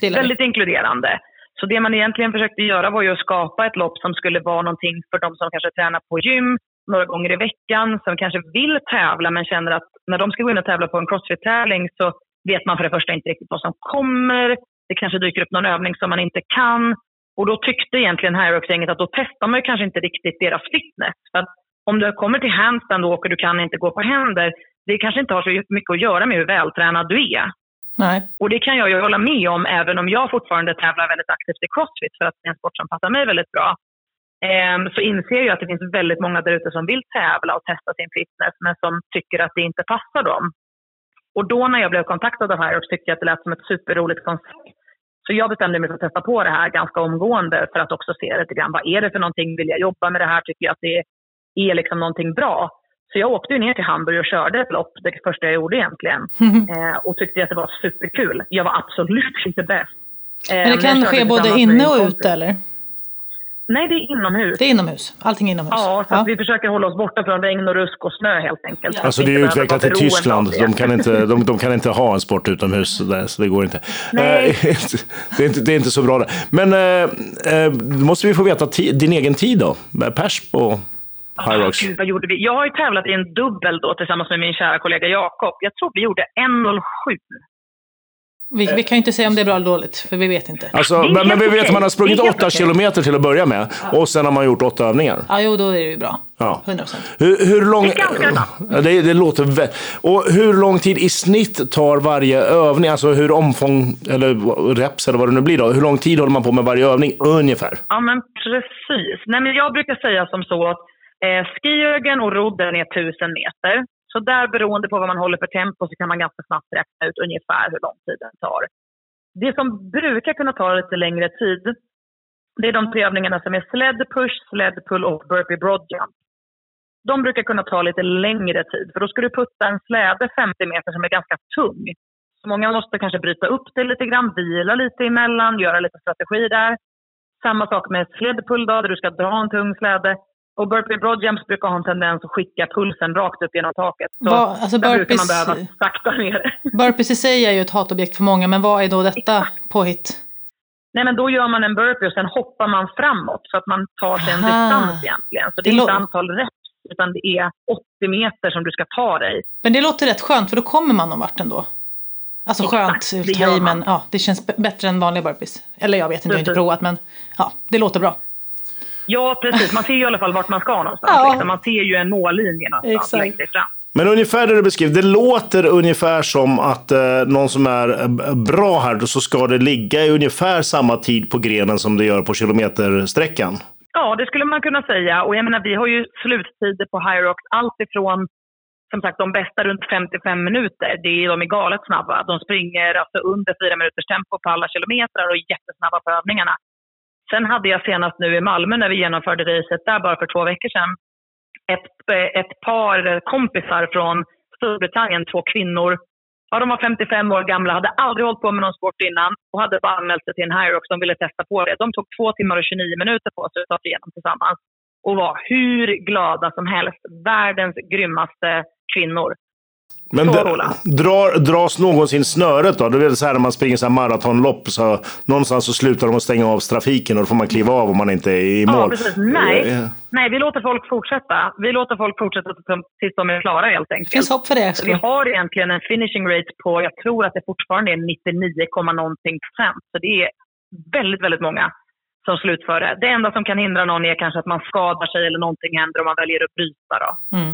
B: Vi.
C: väldigt inkluderande. Så det man egentligen försökte göra var ju att skapa ett lopp som skulle vara någonting för de som kanske tränar på gym några gånger i veckan, som kanske vill tävla men känner att när de ska gå in och tävla på en crossfit-tävling så vet man för det första inte riktigt vad som kommer. Det kanske dyker upp någon övning som man inte kan. Och då tyckte egentligen Hyrox-gänget att då testar man ju kanske inte riktigt deras fitness. För att om du kommer till handstand och åker du kan inte gå på händer, det kanske inte har så mycket att göra med hur vältränad du är.
B: Nej.
C: Och det kan jag ju hålla med om även om jag fortfarande tävlar väldigt aktivt i crossfit för att det är en sport som passar mig väldigt bra. Ehm, så inser jag att det finns väldigt många där ute som vill tävla och testa sin fitness men som tycker att det inte passar dem. Och då när jag blev kontaktad av Hyrox tyckte jag att det lät som ett superroligt koncept. Så jag bestämde mig för att testa på det här ganska omgående för att också se lite grann vad är det för någonting, vill jag jobba med det här, tycker jag att det är liksom någonting bra. Så jag åkte ju ner till Hamburg och körde ett lopp, det första jag gjorde egentligen. Eh, och tyckte att det var superkul. Jag var absolut inte bäst. Eh,
B: Men det kan ske både inne och ute eller?
C: Nej, det är inomhus.
B: Det är inomhus. Allting är inomhus.
C: Ja, så att vi försöker hålla oss borta från regn och rusk och snö helt enkelt.
B: Ja.
A: Alltså det är utvecklat i Tyskland. De kan inte, de, de kan inte ha en sport utomhus, där, så det går inte.
C: Nej.
A: Eh, det, är inte det är inte så bra det. Men eh, eh, måste vi få veta din egen tid då? Pers på Hyrox.
C: Gud, vad gjorde vi? Jag har ju tävlat i en dubbel då tillsammans med min kära kollega Jakob. Jag tror vi gjorde 1.07.
B: Vi, vi kan ju inte säga om det är bra eller dåligt, för vi vet inte.
A: Alltså, men, men vi vet att man har sprungit
C: Det är helt
A: åtta
C: okej.
A: kilometer till att börja med. Och sen har man gjort åtta övningar.
B: Ja, jo, då är det ju bra.
A: Ja.
B: 100 procent.
A: Hur, hur lång...
C: Det är.
A: Ja, det, det låter vä- Och hur lång tid i snitt tar varje övning? Alltså hur omfång, eller reps eller vad det nu blir då. Hur lång tid håller man på med varje övning ungefär?
C: Ja, men precis. Nej, men jag brukar säga som så att eh, skiögen och rodden är 1000 meter. Så där beroende på vad man håller för tempo så kan man ganska snabbt räkna ut ungefär hur lång tid den tar. Det som brukar kunna ta lite längre tid, det är de tre övningarna som är sled push, sled pull och burpee broad jump. De brukar kunna ta lite längre tid, för då ska du putta en släde 50 meter som är ganska tung. Så många måste kanske bryta upp det lite grann, vila lite emellan, göra lite strategi där. Samma sak med sledpull då, där du ska dra en tung släde. Och burpee broad jumps brukar ha en tendens att skicka pulsen rakt upp genom taket. Så
B: Vad- alltså
C: där brukar man
B: burpees-
C: behöva sakta ner.
B: Burpees i sig är ju ett hatobjekt för många, men vad är då detta påhitt?
C: Nej, men då gör man en burpee och sen hoppar man framåt så att man tar sig en
B: Aha.
C: distans egentligen. Så det är
B: Det
C: inte
B: lå-
C: antal reps, utan det är 80 meter som du ska ta dig.
B: Men det låter rätt skönt, för då kommer man någon vart ändå. Alltså
C: Exakt,
B: skönt ta i, men ja, det känns bättre än vanliga burpees. Eller jag vet inte, jag har inte provat, men ja, det låter bra.
C: Ja, precis. Man ser ju i alla fall vart man ska någonstans.
B: Ja.
C: Liksom. Man ser ju en mållinje någonstans
B: Exakt.
C: längst fram.
A: Men ungefär det du beskriver, det låter ungefär som att eh, någon som är eh, bra här, så ska det ligga i ungefär samma tid på grenen som det gör på kilometersträckan.
C: Ja, det skulle man kunna säga. Och jag menar, vi har ju sluttider på Hyrox allt ifrån som sagt de bästa runt 55 minuter. Det är, de är galet snabba. De springer alltså under fyra minuters tempo på alla kilometrar och är jättesnabba på övningarna. Sen hade jag senast nu i Malmö när vi genomförde racet där bara för två veckor sedan ett, eh, ett par kompisar från Storbritannien, två kvinnor. Ja, de var 55 år gamla, hade aldrig hållit på med någon sport innan och hade bara anmält sig till en Hyrox. De ville testa på det. De tog två timmar och 29 minuter på sig att ta sig igenom tillsammans och var hur glada som helst. Världens grymmaste kvinnor.
A: Men drar, dras någonsin snöret då? Det är så här när man springer så här maratonlopp. Så någonstans så slutar de att stänga av trafiken och då får man kliva av om man inte är i mål.
C: Ja, precis. Nej.
A: Eh,
C: Nej, vi låter folk fortsätta. Vi låter folk fortsätta tills de är klara helt enkelt.
B: Det finns hopp för det.
C: Så vi har egentligen en finishing rate på, jag tror att det fortfarande är 99, någonting procent. Så det är väldigt, väldigt många som slutför det. Det enda som kan hindra någon är kanske att man skadar sig eller någonting händer om man väljer att bryta. Då.
B: Mm.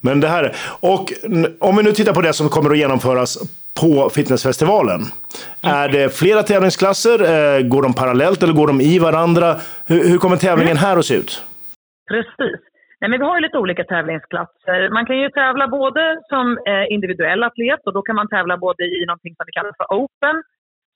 A: Men det här, och om vi nu tittar på det som kommer att genomföras på fitnessfestivalen. Är det flera tävlingsklasser? Eh, Går de parallellt eller går de i varandra? Hur, hur kommer tävlingen här att se ut?
C: Precis. Nej, men vi har ju lite olika tävlingsklasser. Man kan ju tävla både som eh, individuell atlet och då kan man tävla både i någonting som vi kallar för Open,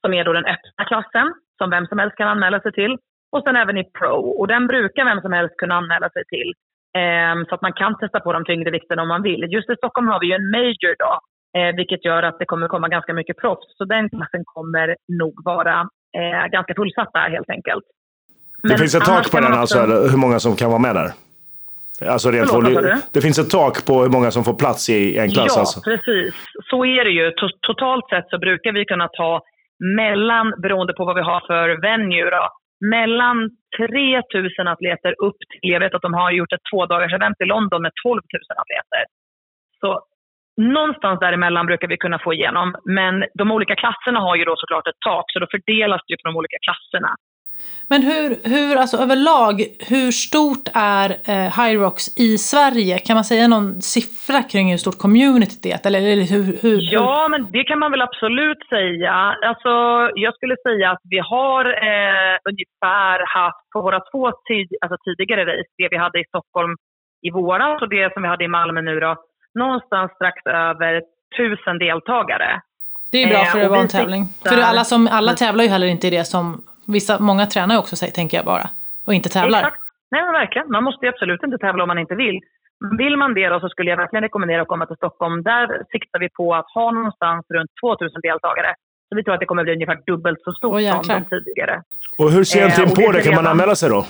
C: som är då den öppna klassen, som vem som helst kan anmäla sig till. Och sen även i Pro, och den brukar vem som helst kunna anmäla sig till. Ehm, så att man kan testa på de tyngre vikterna om man vill. Just i Stockholm har vi ju en major då, eh, vilket gör att det kommer komma ganska mycket proffs. Så den klassen kommer nog vara eh, ganska fullsatt där helt enkelt.
A: Det
C: Men
A: finns ett tak på den
C: också-
A: alltså, hur många som kan vara med där? Alltså rent
C: Förlåt, du?
A: det finns ett tak på hur många som får plats i en klass
C: Ja,
A: alltså?
C: precis. Så är det ju. To- totalt sett så brukar vi kunna ta mellan, beroende på vad vi har för venue, då, mellan 3 000 atleter upp till, jag vet att de har gjort ett två dagars event i London med 12 000 atleter. Så någonstans däremellan brukar vi kunna få igenom. Men de olika klasserna har ju då såklart ett tak, så då fördelas det ju på de olika klasserna.
B: Men hur, hur, alltså överlag, hur stort är eh, Hyrox i Sverige? Kan man säga någon siffra kring hur stort community det är? Eller, eller hur, hur, hur?
C: Ja, men det kan man väl absolut säga. Alltså, jag skulle säga att vi har eh, ungefär haft på våra två tid, alltså tidigare race, det vi hade i Stockholm i våras och det som vi hade i Malmö nu då, någonstans strax över tusen deltagare.
B: Det är bra
C: Eh,
B: för att vara
C: vi
B: en tävling. För alla, som, alla tävlar ju heller inte i det som... Vissa, många tränar ju också, säg- tänker jag bara. Och inte tävlar.
C: Exakt. Nej, men verkligen. Man måste ju absolut inte tävla om man inte vill. Vill man det då så skulle jag verkligen rekommendera att komma till Stockholm. Där siktar vi på att ha någonstans runt 2000 deltagare. Så vi tror att det kommer bli ungefär dubbelt så stort
B: Åh,
C: som de tidigare.
A: Och hur sent
C: Eh,
A: inpå
C: det
A: kan man anmäla sig då?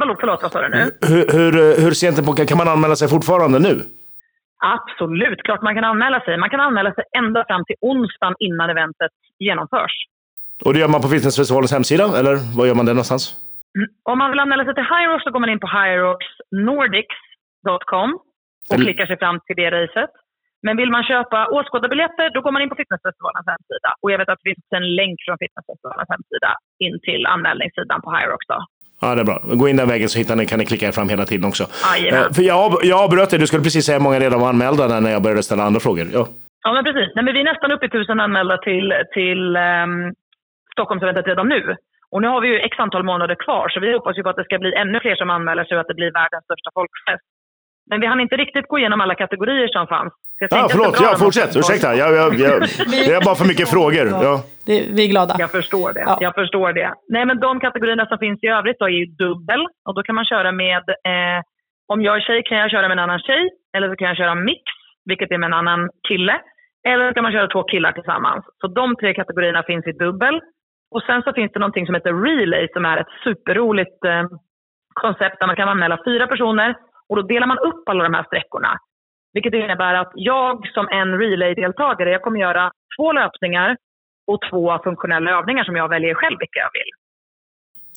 C: Förlåt, förlåt vad sa du nu?
A: Hur, hur, hur sent inpå kan man anmäla sig fortfarande nu?
C: Absolut, klart man kan anmäla sig. Man kan anmäla sig ända fram till onsdagen innan eventet genomförs.
A: Och det gör man på Fitnessfestivalens hemsida, eller var gör man det någonstans?
C: Om man vill anmäla sig till Hyrox så går man in på hyroxnordics.com och
A: Eller-
C: klickar sig fram till det racet. Men vill man köpa åskådarbiljetter då går man in på Fitnessfestivalens hemsida. Och jag vet att det finns en länk från Fitnessfestivalens hemsida in till anmälningssidan på Hyrox. Då.
A: Ja, det är bra. Gå in den vägen så hittar ni, kan ni klicka er fram hela tiden också.
C: Jajamän.
A: Eh, för jag, av- jag avbröt dig. Du skulle precis säga hur många redan var anmälda där när jag började ställa andra frågor. Ja.
C: Ja, men precis. Nej, men vi är nästan uppe i tusen anmälda till, till um, Stockholmseventet redan nu. Och nu har vi ju x antal månader kvar, så vi hoppas ju på att det ska bli ännu fler som anmäler sig och att det blir världens största folkfest. Men vi hann inte riktigt gå igenom alla kategorier som fanns. Så jag
A: Ja, förlåt. Ja, fortsätt. Ursäkta. Jag, jag, jag, det är bara för mycket frågor. Ja.
B: Det, vi är glada.
C: Jag förstår det.
B: Ja.
C: Jag förstår det. Nej, men de kategorierna som finns i övrigt då är ju dubbel. Och då kan man köra med, eh, om jag är tjej kan jag köra med en annan tjej. Eller så kan jag köra mix, vilket är med en annan kille. Eller så kan man köra två killar tillsammans. Så de tre kategorierna finns i dubbel. Och sen så finns det någonting som heter relay som är ett superroligt eh, koncept där man kan anmäla fyra personer. Och då delar man upp alla de här sträckorna. Vilket innebär att jag som en relay-deltagare, jag kommer göra två löpningar och två funktionella övningar som jag väljer själv vilka jag vill.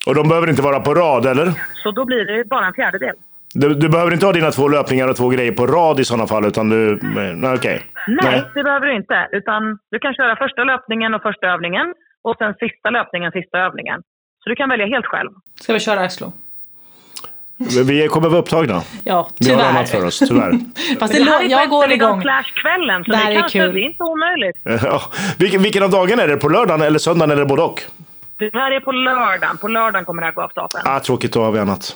A: Och de behöver inte vara på rad, eller?
C: Så då blir det bara en fjärdedel.
A: Du, du behöver inte ha dina två löpningar och två grejer på rad i sådana fall, utan du... Nej, okej.
C: Nej, det behöver du inte. Utan du kan köra första löpningen och första övningen och sen sista löpningen, sista övningen. Så du kan välja helt själv.
B: Ska vi köra Axlo?
A: Vi kommer vara upptagna.
B: Ja,
A: Vi har
B: tyvärr.
A: annat för oss, tyvärr.
B: Fast det,
C: Det här är
B: jag går igång.
C: Slash-kvällen, så
B: Det
C: det,
B: är
C: kanske,
B: kul.
C: det är inte omöjligt.
A: Ja. Vilken, vilken av dagarna är det? På lördagen eller söndagen eller både och?
C: Det här är på lördagen. På lördagen kommer det här gå av stapeln.
A: Ah, tråkigt, då har vi annat.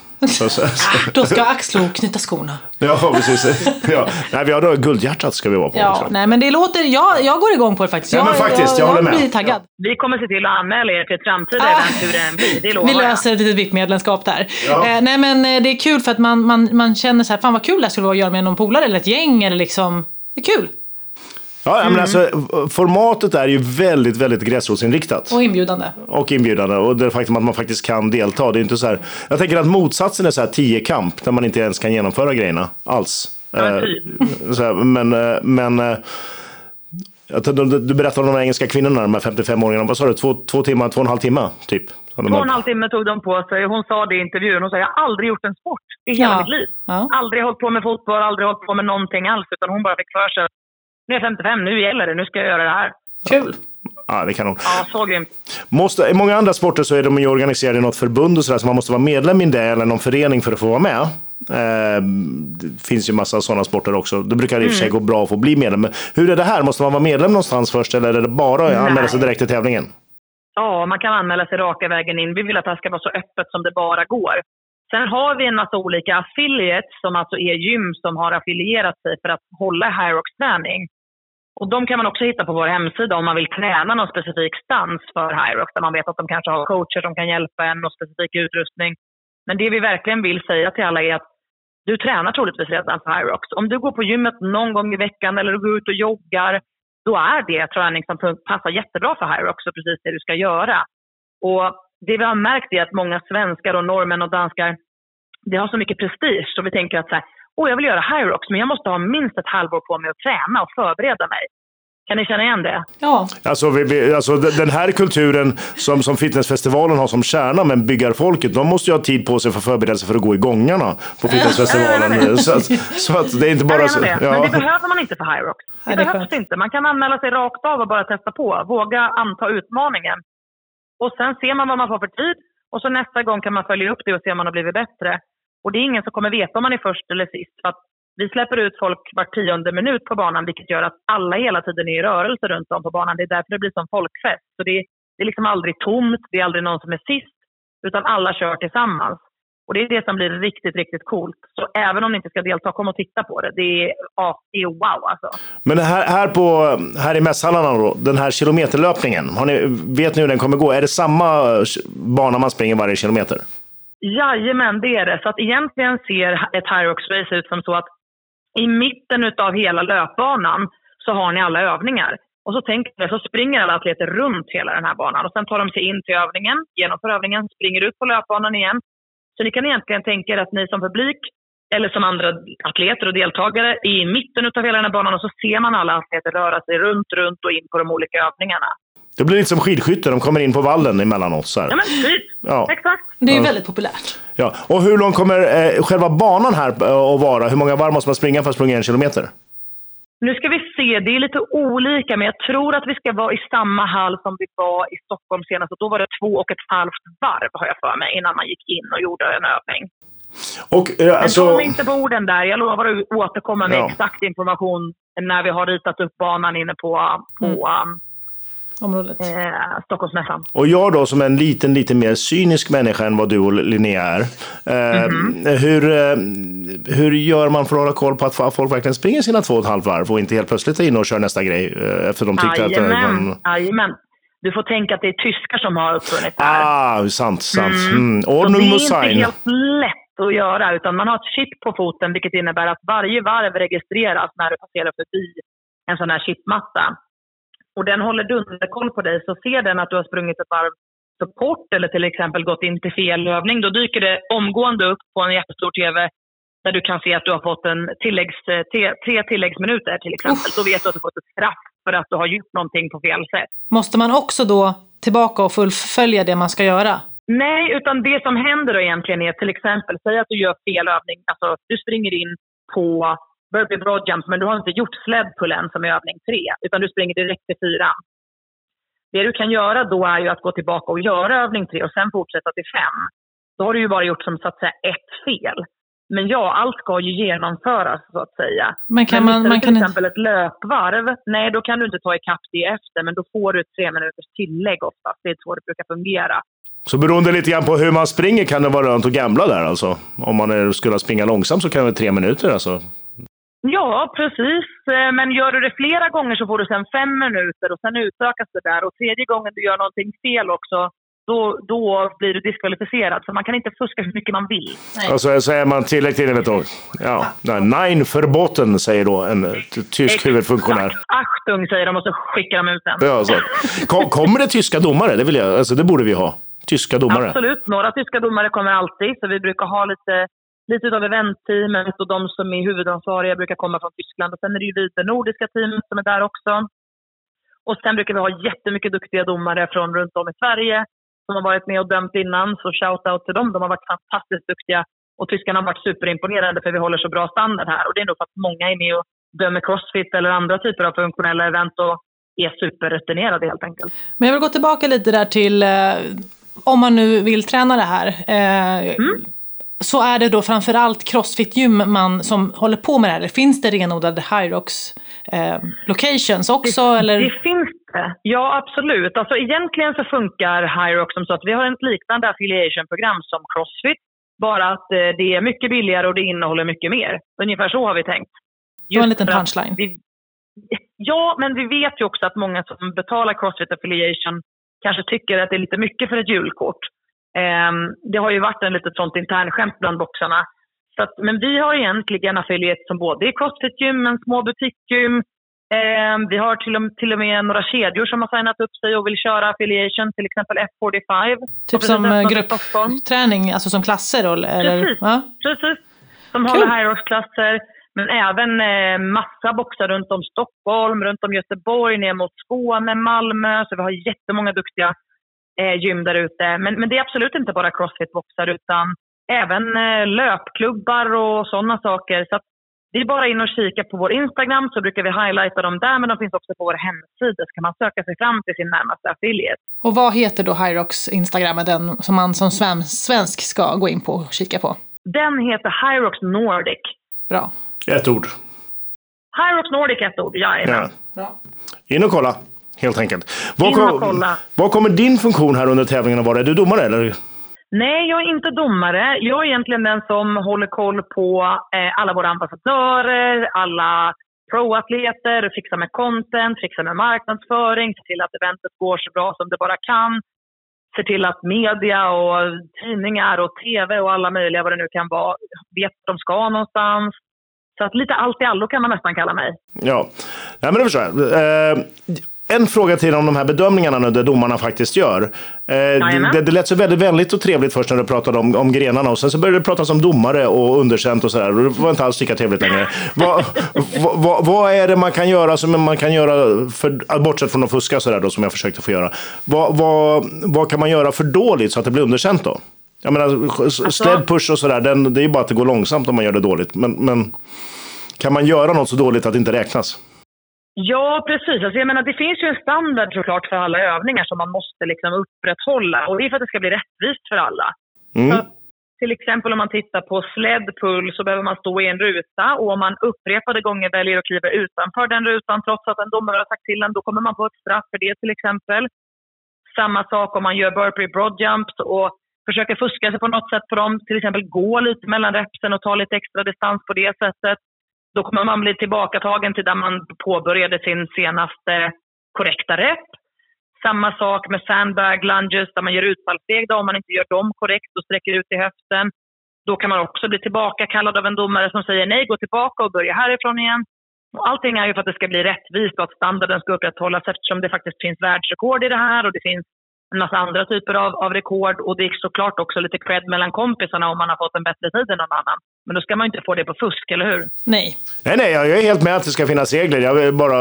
B: Då ska Axlo knyta skorna.
A: Ja, precis. Ja. Nej, vi har då guldhjärtat ska vi vara på
B: Ja,
A: också.
B: nej men det låter... Jag, jag går igång på det faktiskt.
A: Ja, men faktiskt, jag håller med.
B: blir taggad.
C: Vi kommer se till att anmäla er till ett framtida
B: Ah.
C: event hur det än blir. Det lovar
B: Vi
C: jag.
B: löser ett litet VIP-medlemskap där.
A: Ja.
B: Eh, nej men eh, det är kul för att man, man, man känner så här, fan vad kul det här skulle vara att göra med någon polare eller ett gäng eller liksom. Det är kul.
A: Ja,
B: Mm.
A: men alltså, formatet är ju väldigt, väldigt gräsrotsinriktat.
B: Och inbjudande.
A: Och inbjudande. Och det faktum att man faktiskt kan delta. Det är inte så här, jag tänker att motsatsen är så här tiokamp, där man inte ens kan genomföra grejerna alls.
C: Ja, typ.
A: Så här, men, eh, men eh, du, du berättade om de engelska kvinnorna, de här 55-åringarna. Vad sa du? Två, två timmar, två och en halv timme? Typ?
C: Två och en halv timme tog de på sig. Hon sa det i intervjun. Hon sa jag har aldrig gjort en sport i hela
B: Ja.
C: mitt liv.
B: Ja.
C: Aldrig hållit på med fotboll, aldrig hållit på med någonting alls. Utan hon bara fick för sig att nu är jag 55, nu gäller det, nu ska jag göra det här.
B: Kul.
A: Ja, det kan hon.
C: Ja, så grymt.
A: Måste, I många andra sporter så är de ju organiserade i något förbund och sådär, så man måste vara medlem i det eller någon förening för att få vara med. Eh, det finns ju massa sådana sporter också. Det brukar i och för sig gå bra att få bli medlem. Men hur är det här? Måste man vara medlem någonstans först eller är det bara att anmäla sig direkt till tävlingen?
C: Ja, man kan anmäla sig raka vägen in. Vi vill att det här ska vara så öppet som det bara går. Sen har vi en massa olika affiliates som alltså är gym som har affilierat sig för att hålla Hyrox-träning. Och de kan man också hitta på vår hemsida om man vill träna någon specifik stans för Hyrox där man vet att de kanske har coacher som kan hjälpa en och specifik utrustning. Men det vi verkligen vill säga till alla är att du tränar troligtvis redan för Hyrox. Om du går på gymmet någon gång i veckan eller du går ut och joggar, då är det träning som passar jättebra för Hyrox och precis det du ska göra. Och det vi har märkt är att många svenskar och norrmän och danskar, det har så mycket prestige så vi tänker att så här, åh jag vill göra Hyrox men jag måste ha minst ett halvår på mig att träna och förbereda mig. Kan ni känna igen det?
B: Ja,
A: Alltså, vi, vi, alltså de- den här kulturen som, som fitnessfestivalen har som kärna, men byggarfolket, de måste ju ha tid på sig för förberedelse för att gå i gångarna på fitnessfestivalen. så, att, så att det är inte bara så.
C: det. Men det behöver man inte för Hyrox. Det,
B: Ja, det
C: behövs
B: skönt.
C: inte. Man kan anmäla sig rakt av och bara testa på. Våga anta utmaningen. Och sen ser man vad man får för tid. Och så nästa gång kan man följa upp det och se om man har blivit bättre. Och det är ingen som kommer veta om man är först eller sist. För att vi släpper ut folk var tionde minut på banan vilket gör att alla hela tiden är i rörelse runt om på banan. Det är därför det blir som folkfest. Så det, det är liksom aldrig tomt, det är aldrig någon som är sist. Utan alla kör tillsammans. Och det är det som blir riktigt, riktigt coolt. Så även om ni inte ska delta, kom och titta på det. Det är, ja, det är wow alltså.
A: Men här, här, på, här i mässhallarna då, den här kilometerlöpningen, har ni, vet ni hur den kommer gå? Är det samma bana man springer varje kilometer?
C: Jajamän, det är det. Så att egentligen ser ett Hyrox-race ut som så att i mitten av hela löpbanan så har ni alla övningar. Och så tänker jag, så springer alla atleter runt hela den här banan och sen tar de sig in till övningen, genomför övningen, springer ut på löpbanan igen. Så ni kan egentligen tänka er att ni som publik eller som andra atleter och deltagare är i mitten av hela den här banan och så ser man alla atleter röra sig runt, runt och in på de olika övningarna.
A: Det blir lite som skidskytte, de kommer in på vallen emellanåt. Så här.
C: Ja men typ,
A: Ja.
C: exakt.
B: det är ju väldigt populärt.
A: Ja. Och hur lång kommer eh, själva banan här eh, att vara? Hur många varv måste man springa för att springa en kilometer?
C: Nu ska vi se, det är lite olika, men jag tror att vi ska vara i samma hall som vi var i Stockholm senast. Och då var det två och ett halvt varv, har jag för mig, innan man gick in och gjorde en övning.
A: Och, eh,
C: Men
A: alltså,
C: ta mig inte på orden där. Jag lovar att återkomma med
A: Ja.
C: exakt information när vi har ritat upp banan inne på, på
B: Området.
C: eh, Stockholmsmässan.
A: och jag då som en liten, lite mer cynisk människa än vad du och Linnea är. Eh,
C: Mhm.
A: hur, eh, hur gör man för att hålla koll på att folk verkligen springer sina två och ett halvt varv och inte helt plötsligt är inne och kör nästa grej? Eh, efter de tyckte att... eh,
C: Jajamän,
A: man-
C: jajamän. Du får tänka att det är tyskar som har uppfunnit det här.
A: Ah, sant, sant.
C: Mm.
A: Mm.
C: Så det
A: Ordnung
C: är inte helt lätt att göra, utan man har ett chip på foten vilket innebär att varje varv registreras när du passerar förbi en sån här chipmatta. Och den håller dunderkoll på dig, så ser den att du har sprungit ett varv kort eller till exempel gått in till fel övning, då dyker det omgående upp på en jättestor TV där du kan se att du har fått en tilläggs, eh, tre tilläggsminuter till exempel. Då vet du att du fått ett straff för att du har gjort någonting på fel sätt.
B: Måste man också då tillbaka och fullfölja det man ska göra?
C: Nej, utan det som händer då egentligen är till exempel, säg att du gör fel övning, alltså du springer in på burpee broad jump, men du har inte gjort sled pull än som är övning tre, utan du springer direkt till fyran. Det du kan göra då är ju att gå tillbaka och göra övning tre och sen fortsätta till fem. Då har du ju bara gjort som så att säga ett fel. Men ja, allt ska ju genomföras så att säga.
B: Men kan
C: men
B: man, man kan
C: till
B: inte...
C: exempel ett löpvarv, nej då kan du inte ta ikapp det efter, men då får du ett tre minuters tillägg oftast. Det är så det brukar fungera.
A: Så beroende lite grann på hur man springer kan det vara lönt att gambla där alltså. Om man är, skulle springa långsamt så kan det vara tre minuter alltså.
C: Ja, precis. Eh, Men gör du det flera gånger så får du sen fem minuter och sen utökas det där. Och tredje gången du gör någonting fel också, då, då blir du diskvalificerad. Så man kan inte fuska hur mycket man vill.
A: Alltså så är man tillräckligt inne du. Ja, nej, nein verboten säger då en eh, tysk huvudfunktionär.
C: Exakt. Achtung säger de och så skickar de ut den.
A: Ja, så. Kom, kommer det tyska domare? Det, vill jag, alltså, det borde vi ha. Tyska domare.
C: Absolut. Några tyska domare kommer alltid, så vi brukar ha lite, lite av eventteamet och de som är huvudansvariga brukar komma från Tyskland. Och sen är det ju vi, det nordiska teamet som är där också. Och sen brukar vi ha jättemycket duktiga domare från runt om i Sverige som har varit med och dömt innan. Så shout-out till dem. De har varit fantastiskt duktiga. Och tyskarna har varit superimponerade för vi håller så bra standard här. Och det är nog för att många är med och dömer crossfit eller andra typer av funktionella event och är superrutinerade helt enkelt.
B: Men jag vill gå tillbaka lite där till eh, om man nu vill träna det här. Eh, mm. Så är det då framförallt crossfit-gym man som håller på med det här? Eller finns det renodlade Hyrox eh, locations också?
C: Det,
B: eller?
C: det finns det. Ja, absolut. Alltså, egentligen så funkar Hyrox som så att vi har ett liknande affiliation-program som Crossfit. Bara att eh, det är mycket billigare och det innehåller mycket mer. Ungefär så har vi tänkt.
B: det var en liten punchline. Vi,
C: ja, men vi vet ju också att många som betalar Crossfit affiliation kanske tycker att det är lite mycket för ett julkort. Eh, det har ju varit en litet sånt internskämt bland boxarna. Så att, men vi har egentligen affiliate som både är crossfit-gym, små butikgym. Eh, vi har till och, till och med några kedjor som har signat upp sig och vill köra affiliation, till exempel F45.
B: Typ som eh, gruppträning, alltså som klasser? Då, eller?
C: Precis, ja. precis. Som cool. håller Hyrox-klasser. Men även eh, massa boxar runt om Stockholm, runt om Göteborg, ner mot Skåne, Malmö. Så vi har jättemånga duktiga eh, gym där ute. Men, men det är absolut inte bara crossfit-boxar utan även eh, löpklubbar och sådana saker. Så det är bara in och kika på vår Instagram så brukar vi highlighta dem där men de finns också på vår hemsida så kan man söka sig fram till sin närmaste affiliate.
B: Och vad heter då Hyrox Instagram, den som man som svensk ska gå in på och kika på?
C: Den heter Hyrox Nordic.
B: Bra.
A: Ett ord.
C: Hyrox Nordic ett ord, jajamän. Ja.
A: In och kolla, helt enkelt.
C: Vad,
A: vad kommer din funktion här under tävlingen att vara? Är du domare eller?
C: Nej, jag är inte domare. Jag är egentligen den som håller koll på eh, alla våra ambassadörer, alla pro-atleter, fixar med content, fixar med marknadsföring, ser till att eventet går så bra som det bara kan. Ser till att media och tidningar och tv och alla möjliga vad det nu kan vara vet att de ska någonstans. Så att lite allt i allo kan man nästan kalla mig.
A: Ja, ja men det förstår jag. Eh, en fråga till om de här bedömningarna nu, där domarna faktiskt gör. Eh, det, det lät så väldigt vänligt och trevligt först när du pratade om, om grenarna och sen så började det pratas om domare och underkänt och sådär. Och det var inte alls lika trevligt längre. vad, vad, vad, är det man kan göra som man kan göra, för, bortsett från att fuska sådär då som jag försökte få göra. Vad, vad, vad kan man göra för dåligt så att det blir underkänt då? Jag menar, alltså, sled push och sådär, det är ju bara att det går långsamt om man gör det dåligt. Men, men kan man göra något så dåligt att det inte räknas?
C: Ja, precis. Alltså jag menar, det finns ju en standard såklart för alla övningar som man måste liksom upprätthålla. Och det är för att det ska bli rättvist för alla. Mm. Så, till exempel om man tittar på sled pull så behöver man stå i en ruta och om man upprepade gånger väljer att kliva utanför den rutan trots att en domare har sagt till en, då kommer man få ett straff för det till exempel. Samma sak om man gör burpee broad jumps och försöker fuska sig på något sätt på dem. Till exempel gå lite mellan repsen och ta lite extra distans på det sättet. Då kommer man bli tillbakatagen till där man påbörjade sin senaste korrekta rep. Samma sak med sandbag lunges där man gör utfallssteg då, om man inte gör dem korrekt och sträcker ut i höften. Då kan man också bli tillbakakallad av en domare som säger nej, gå tillbaka och börja härifrån igen. Och allting är ju för att det ska bli rättvist och att standarden ska upprätthållas eftersom det faktiskt finns världsrekord i det här och det finns en massa andra typer av, av rekord och det är såklart också lite cred mellan kompisarna om man har fått en bättre tid än någon annan. Men då ska man inte få det på fusk, eller hur?
B: Nej.
A: Nej, nej, jag är helt med att det ska finnas regler. Jag bara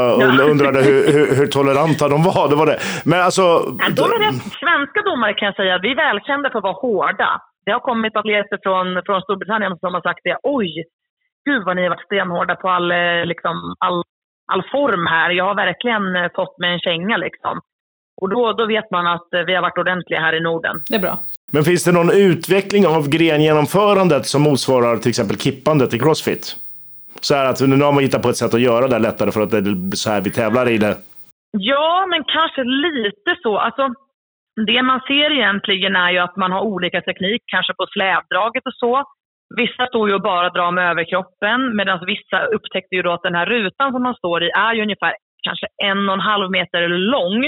A: undrade hur, hur, hur, toleranta de var. Det var det. Men alltså...
C: Ja, de är rätt. Svenska domare kan jag säga, vi är välkända för att vara hårda. Det har kommit atleter från, från Storbritannien som har sagt det. Oj, gud vad ni har varit stenhårda på all, eh, liksom, all, all form här. Jag har verkligen eh, fått mig en känga liksom. Och då, då vet man att eh, vi har varit ordentliga här i Norden.
B: Det är bra.
A: Men finns det någon utveckling av grengenomförandet som motsvarar till exempel kippandet i Crossfit? Så här att nu har man hittat på ett sätt att göra det lättare för att det är så här vi tävlar i det.
C: Ja, men kanske lite så. Alltså, det man ser egentligen är ju att man har olika teknik, kanske på slävdraget och så. Vissa står ju och bara drar med överkroppen medan vissa upptäckte ju då att den här rutan som man står i är ju ungefär kanske en och en halv meter lång.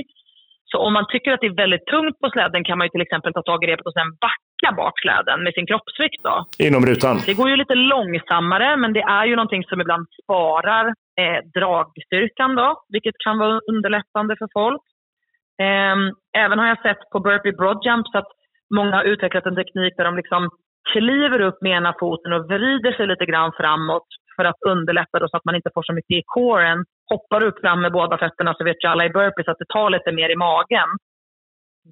C: Så om man tycker att det är väldigt tungt på släden kan man ju till exempel ta tag i repet och sen backa bak släden med sin kroppsvikt. Då.
A: Inom rutan?
C: Det går ju lite långsammare, men det är ju någonting som ibland sparar eh, dragstyrkan, då, vilket kan vara underlättande för folk. Eh, även har jag sett på burpee broad jumps att många har utvecklat en teknik där de liksom kliver upp med ena foten och vrider sig lite grann framåt för att underlätta då så att man inte får så mycket i coren. Hoppar upp fram med båda fötterna så vet ju alla i burpees att det tar lite mer i magen.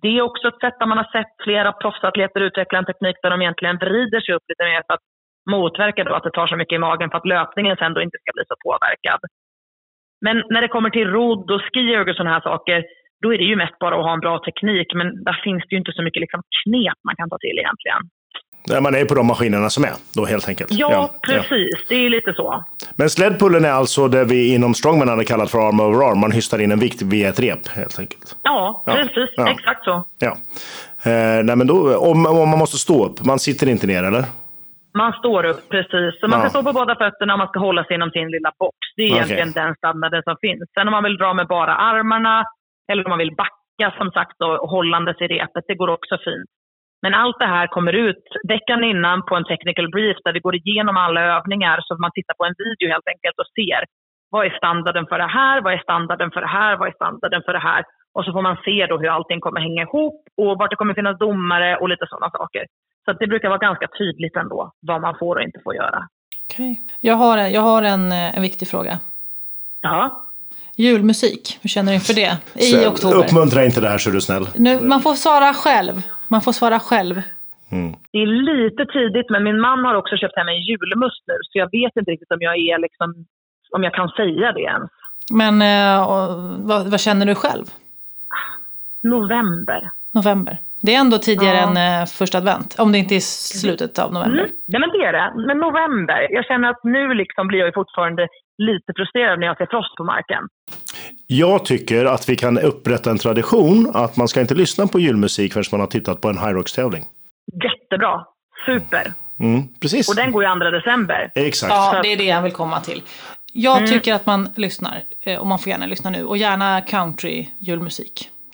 C: Det är också ett sätt där man har sett flera proffsatleter utveckla en teknik där de egentligen vrider sig upp lite mer för att motverka då att det tar så mycket i magen för att löpningen sen då inte ska bli så påverkad. Men när det kommer till rodd och skierg och sådana här saker, då är det ju mest bara att ha en bra teknik. Men där finns det ju inte så mycket liksom knep man kan ta till egentligen.
A: Man är på de maskinerna som är då helt enkelt.
C: Ja, ja precis. Ja. Det är lite så.
A: Men sledpullen är alltså det vi inom strongman hade kallat för arm over arm. Man hystar in en vikt via ett rep helt enkelt.
C: Ja, precis. Ja. Exakt så.
A: Ja. Eh, nej, men då, om, om man måste stå upp, man sitter inte ner eller?
C: Man står upp precis. Så man ska stå på båda fötterna och man ska hålla sig inom sin lilla box. Det är okay. egentligen den standarden som finns. Sen om man vill dra med bara armarna eller om man vill backa som sagt och hållandes i repet, det går också fint. Men allt det här kommer ut veckan innan på en technical brief där vi går igenom alla övningar så man tittar på en video helt enkelt och ser vad är standarden för det här, vad är standarden för det här, vad är standarden för det här. Och så får man se då hur allting kommer hänga ihop och vart det kommer finnas domare och lite sådana saker. Så det brukar vara ganska tydligt ändå vad man får och inte får göra.
B: Okej. Okay. Jag har, jag har en, en viktig fråga.
C: Ja.
B: Julmusik, hur känner du inför det? I
A: så,
B: oktober.
A: Uppmuntra inte det här så är du snäll.
B: Nu, man får svara själv. Man får svara själv.
C: Mm. Det är lite tidigt, men min man har också köpt hem en julmust nu, så jag vet inte riktigt om jag är liksom, om jag kan säga det ens.
B: Men eh, vad, vad, känner du själv?
C: November.
B: November. Det är ändå tidigare ja. än eh, första advent, om det inte är slutet av november. Mm.
C: Nej, men det är det. Men november. Jag känner att nu liksom blir jag fortfarande lite frustrerad när jag ser frost på marken.
A: Jag tycker att vi kan upprätta en tradition att man ska inte lyssna på julmusik förrän man har tittat på en Hyrox-tävling.
C: Jättebra. Super.
A: Mm, precis.
C: Och den går ju 2 december.
A: Exakt.
B: Ja, det är det jag vill komma till. Jag mm. tycker att man lyssnar, eh, och man får gärna lyssna nu, och gärna country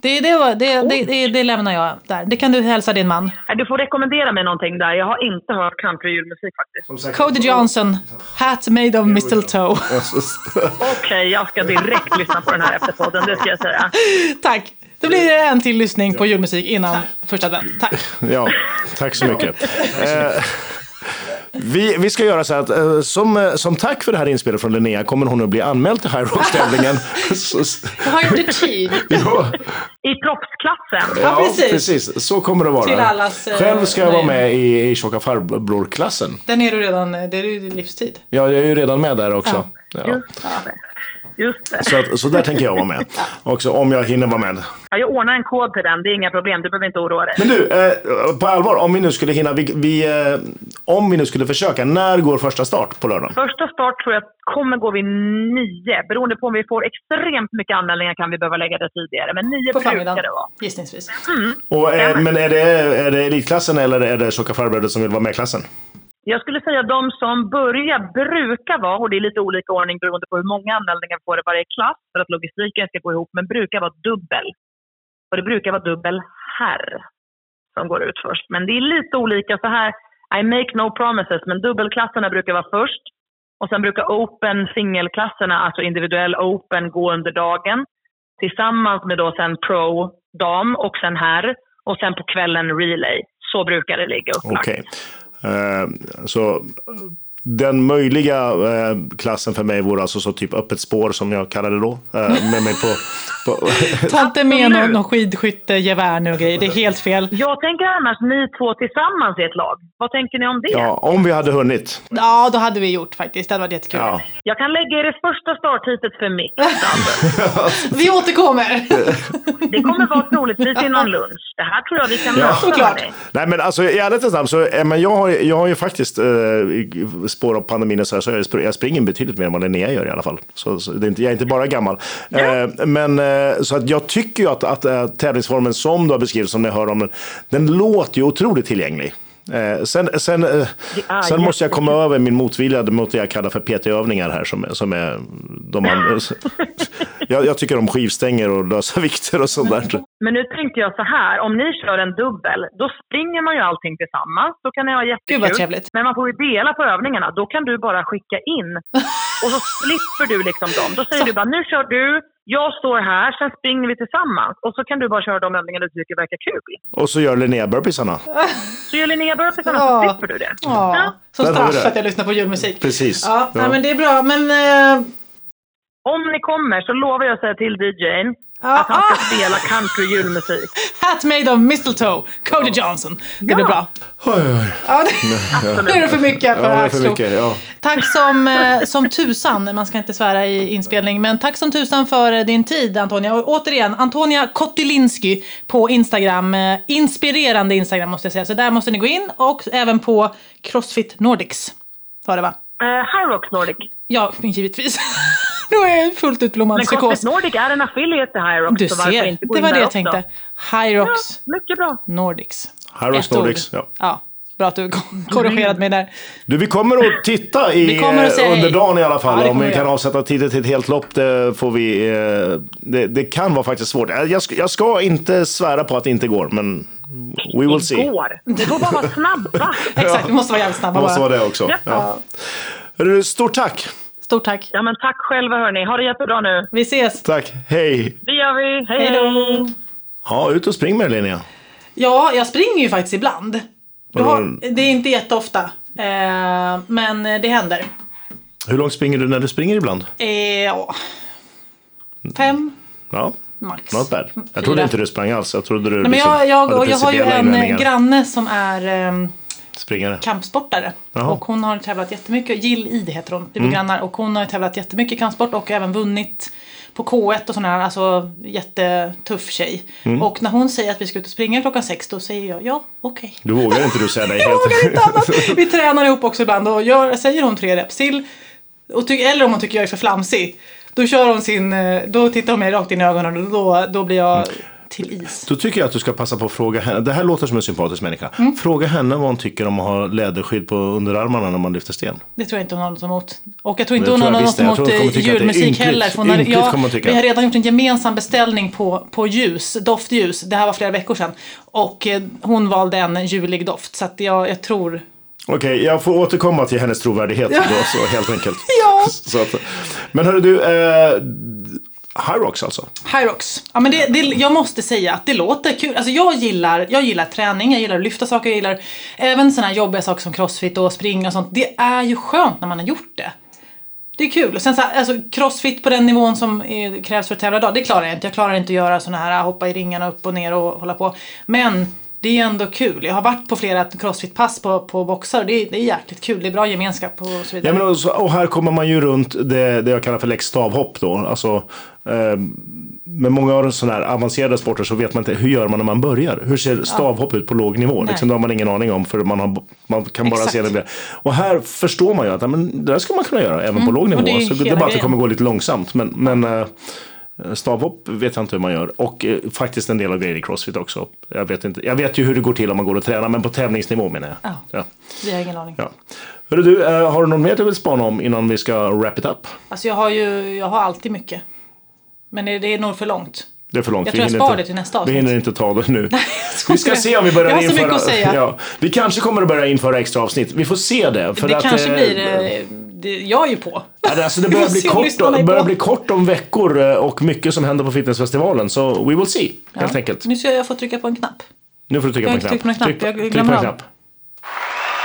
B: Det, det, det, det, det, det lämnar jag där. Det kan du hälsa din man.
C: Du får rekommendera mig någonting där. Jag har inte hört country-julmusik faktiskt.
B: Cody Johnson, Hat Made of Mistletoe.
C: Okej, okay, jag ska direkt lyssna på den här efter podden, det ska jag säga.
B: Tack. Då blir det en till lyssning på julmusik innan första advent. Tack.
A: Ja, tack så mycket. Eh, vi, vi ska göra så att uh, som, uh, som tack för det här inspelet från Linnea kommer hon att bli anmäld till High Rock-tävlingen.
B: Jag har gjort tid.
A: ja.
C: I proffsklassen.
B: Ja, precis.
A: precis. Så kommer det vara.
B: Till allas,
A: uh, Själv ska jag vara med i, i tjocka farbror-klassen.
B: Den är du redan, det är ju livstid.
A: Ja, jag är ju redan med där också. Ja. Ja.
C: Just det.
A: Så, så där tänker jag vara med. Också om jag hinner vara med.
C: Ja, jag ordnar en kod till den, det är inga problem. Du behöver inte oroa dig.
A: Men du, eh, på allvar, om vi nu skulle hinna, vi, vi eh, om vi nu skulle försöka, när går första start på lördag?
C: Första start tror jag kommer gå vid nio. Beroende på om vi får extremt mycket anmälningar kan vi behöva lägga det tidigare. Men nio
B: på brukar
C: det vara.
B: Gissningsvis.
C: Mm.
A: Och, eh, men är det, är det elitklassen eller är det tjocka farbröder som vill vara med i klassen?
C: Jag skulle säga att de som börjar brukar vara, och det är lite olika ordning beroende på hur många anmälningar vi får i varje klass för att logistiken ska gå ihop, men brukar vara dubbel. Och det brukar vara dubbel herr som går ut först. Men det är lite olika så här. I make no promises, men dubbelklasserna brukar vara först. Och sen brukar open singelklasserna, alltså individuell open, gå under dagen. Tillsammans med då sen pro dam och sen herr. Och sen på kvällen relay. Så brukar det ligga upplagt.
A: Okay. Eh, så den möjliga eh, klassen för mig vore alltså så typ öppet spår som jag kallar det då. Eh, med mig på, på
B: Ta inte med någon, någon skidskyttegevär nu och grejer, det är helt fel.
C: Jag tänker annars ni två tillsammans i ett lag. Vad tänker ni om det?
A: Ja, om vi hade hunnit.
B: Ja, då hade vi gjort faktiskt. Det hade varit jättekul. Ja.
C: Jag kan lägga er i första startheatet för mix.
B: vi återkommer.
A: det
C: kommer vara troligtvis innan lunch. Det här tror jag vi kan
B: ja. lösa.
A: Nej, men alltså i ärlighetens namn så, men jag har, jag har ju faktiskt eh, spår av pandemin och så, här, så jag, jag springer betydligt mer än vad Linnea gör i alla fall. Så, så det är inte, jag är inte bara gammal. Ja. Eh, men eh, så att jag tycker ju att, att äh, tävlingsformen som du har beskrivit, som ni hör om den, den låter ju otroligt tillgänglig. Eh, sen sen, eh, sen måste jag komma över min motvilja mot det jag kallar för PT-övningar här. Som, som är de andra. jag, jag, tycker om skivstänger och lösa vikter och sånt där.
C: Men nu tänkte jag så här, om ni kör en dubbel, då springer man ju allting tillsammans. Då kan ni ha jättekul.
B: Gud vad trevligt.
C: Men man får ju dela på övningarna. Då kan du bara skicka in. Och så slipper du liksom dem. Då säger så. du bara, nu kör du, Jag står här, sen springer vi tillsammans. Och så kan du bara köra de övningar du tycker verkar kul.
A: Och så gör Linnea burpeesarna.
C: Så gör Linnea burpeesarna
B: Ja.
C: så slipper du det.
B: Ja, som
A: har vi
B: straff för att jag lyssnar på julmusik.
A: Precis.
B: Ja,
A: Ja.
B: Nej, men det är bra. Men... eh,
C: Om ni kommer så lovar jag att säga till DJn
B: Ja,
C: att han ska
B: ah.
C: spela country julmusik.
B: Hat made of mistletoe, Cody Johnson. Det blir
C: Ja.
B: bra.
A: Oj, oj, oj.
B: Ja, det, nu är det för mycket för
A: Ja, det är för mycket. Ja.
B: Tack som, eh, som tusan, man ska inte svära i inspelning, men tack som tusan för eh, din tid Antonia. Och återigen, Antonia Kotylinski på Instagram. Eh, inspirerande Instagram måste jag säga, så där måste ni gå in. Och även på Crossfit Nordics. Var det va?
C: Uh, Hyrox Nordic.
B: Ja, givetvis. nu är jag fullt utblommad
C: Men
B: psykos.
C: Crossfit Nordic är en affiliate till Hyrox.
B: Du
C: så varför
B: ser,
C: inte gå
B: det var det jag tänkte.
C: Ja,
B: Hyrox
C: mycket bra.
B: Nordics.
A: Hyrox. Nordics, ja.
B: ja. Bra att du korrigerat mig där.
A: Du, vi kommer att titta i,
B: Vi kommer att säga
A: under dagen i alla fall.
B: Ja,
A: om vi
B: vi
A: kan avsätta tiden till ett helt lopp, det får vi... eh, Det, det kan vara faktiskt svårt. Jag, jag ska- jag ska inte svära på att det inte går, men we will see.
C: Går. Det går bara att vara snabba.
B: Exakt, vi måste vara jävligt snabba
A: Det måste
B: bara.
A: vara det också.
C: Ja.
A: Ja. Stort tack!
B: Stort tack.
C: Ja, men tack själva hörni. Ha det jättebra nu.
B: Vi ses.
A: Tack, hej!
C: Det gör vi. Hej,
B: Hej då.
A: Ja, ut och spring med dig, Linnea.
B: Ja, jag springer ju faktiskt ibland. Har, det är inte jätteofta. Eh, men det händer.
A: Hur långt springer du när du springer ibland?
B: Eh, ja. Fem
A: Ja,
B: max.
A: not bad. Jag trodde
B: Fyra.
A: inte du sprang alls. Jag trodde du
B: Nej, men
A: liksom
B: jag, jag, och jag har ju en
A: invändningar.
B: granne som är ehm,
A: Springare.
B: kampsportare.
A: Jaha.
B: Och hon har tävlat jättemycket. Jill Ide heter hon. Vi
A: Mm.
B: grannar. Och hon har tävlat jättemycket i kampsport och även vunnit på K1 och sådana här. Alltså jättetuff tjej.
A: Mm.
B: Och när hon säger att vi ska ut och springa klockan sex då säger jag ja, okej.
A: Du vågar inte du säga nej
B: Jag
A: helt.
B: vågar inte annat. Vi tränar ihop också ibland och gör, säger hon tre reps till. Och eller om hon tycker jag är för flamsig. Då kör hon sin, eh, då tittar hon mig rakt in i ögonen och då, då blir jag till is.
A: Då tycker jag att du ska passa på att fråga henne. Det här låter som en sympatisk människa.
B: Mm.
A: Fråga henne vad hon tycker om att ha läderskydd på underarmarna när man lyfter sten.
B: Det tror jag inte hon har något emot. Och jag tror inte hon
A: tror
B: har något emot
A: hon
B: julmusik
A: ynkligt.
B: heller. hon har-
A: tycka.
B: Vi har redan gjort en gemensam beställning på, på ljus, doftljus. Det här var flera veckor sedan. Och eh, hon valde en julig doft. Så att jag, jag tror...
A: Okej, jag får återkomma till hennes trovärdighet
B: Ja.
A: då, så helt enkelt.
B: Ja.
A: Att, men hörru du, eh, Hyrox alltså?
B: Hyrox. Ja, men det, det, jag måste säga att det låter kul. Alltså jag gillar, jag gillar träning, jag gillar att lyfta saker, jag gillar även sådana här jobbiga saker som crossfit och springa och sånt. Det är ju skönt när man har gjort det. Det är kul. Och sen så här, alltså crossfit på den nivån som är, krävs för att tävla idag, det klarar jag inte. Jag klarar inte att göra sådana här hoppa i ringarna upp och ner och hålla på. Men det är ändå kul. Jag har varit på flera crossfit-pass på, på boxar och det är, det är jäkligt kul. Det är bra gemenskap och så vidare.
A: Ja, men och, så, och här kommer man ju runt det, det jag kallar för lex stavhopp då. Alltså, eh, med många av sådana här avancerade sporter så vet man inte hur gör man när man börjar. Hur ser stavhopp ut på låg nivå? Liksom, det har man ingen aning om för man, har, man kan bara
B: Exakt.
A: se det. Och här förstår man ju att men, det där ska man kunna göra även på låg nivå.
B: Mm. det
A: så det är bara att det kommer gå lite långsamt. Men, men eh, Stavhopp vet jag inte hur man gör. Och eh, faktiskt en del av grejer i Crossfit också. Jag vet, inte. jag vet ju hur det går till om man går och tränar, men på tävlingsnivå menar jag.
B: Ja.
A: Ja.
B: Vi har ingen aning.
A: Ja. Hörru du, eh, har du något mer du vill spana om innan vi ska wrap it up?
B: Alltså jag har ju, jag har alltid mycket. Men det, det är nog för långt.
A: Det är för långt.
B: Jag
A: Vi
B: tror jag
A: hinner
B: spar
A: inte-
B: det till nästa
A: Vi
B: avsnitt.
A: hinner inte ta det nu.
B: skojar.
A: vi ska se om vi börjar
B: Jag har så
A: införa...
B: mycket att säga.
A: Ja, vi kanske kommer att börja införa extra avsnitt. Vi får se det. För
B: det
A: att,
B: kanske
A: eh,
B: blir, eh, det, jag är ju på.
A: Ja, det- Alltså det
B: Vi
A: börjar bli, kort, börjar bli kort om veckor eh, och mycket som händer på fitnessfestivalen. Så we will see, helt enkelt.
B: Nu ska jag få trycka på en knapp.
A: Nu får du trycka
B: Jag
A: på en knapp.
B: tryckt på någon knapp. Jag
A: tryck,
B: glömmer
A: tryck på en knapp.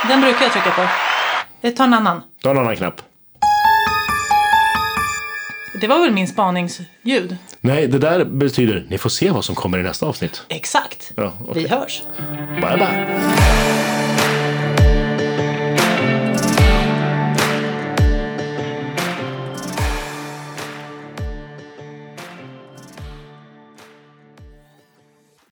B: Den brukar jag trycka på. Jag tar en annan.
A: Ta en annan knapp.
B: Det var väl min spaningsljud?
A: Nej, det där betyder ni får se vad som kommer i nästa avsnitt.
B: Exakt.
A: Ja, okej.
B: Vi hörs.
A: Bye bye.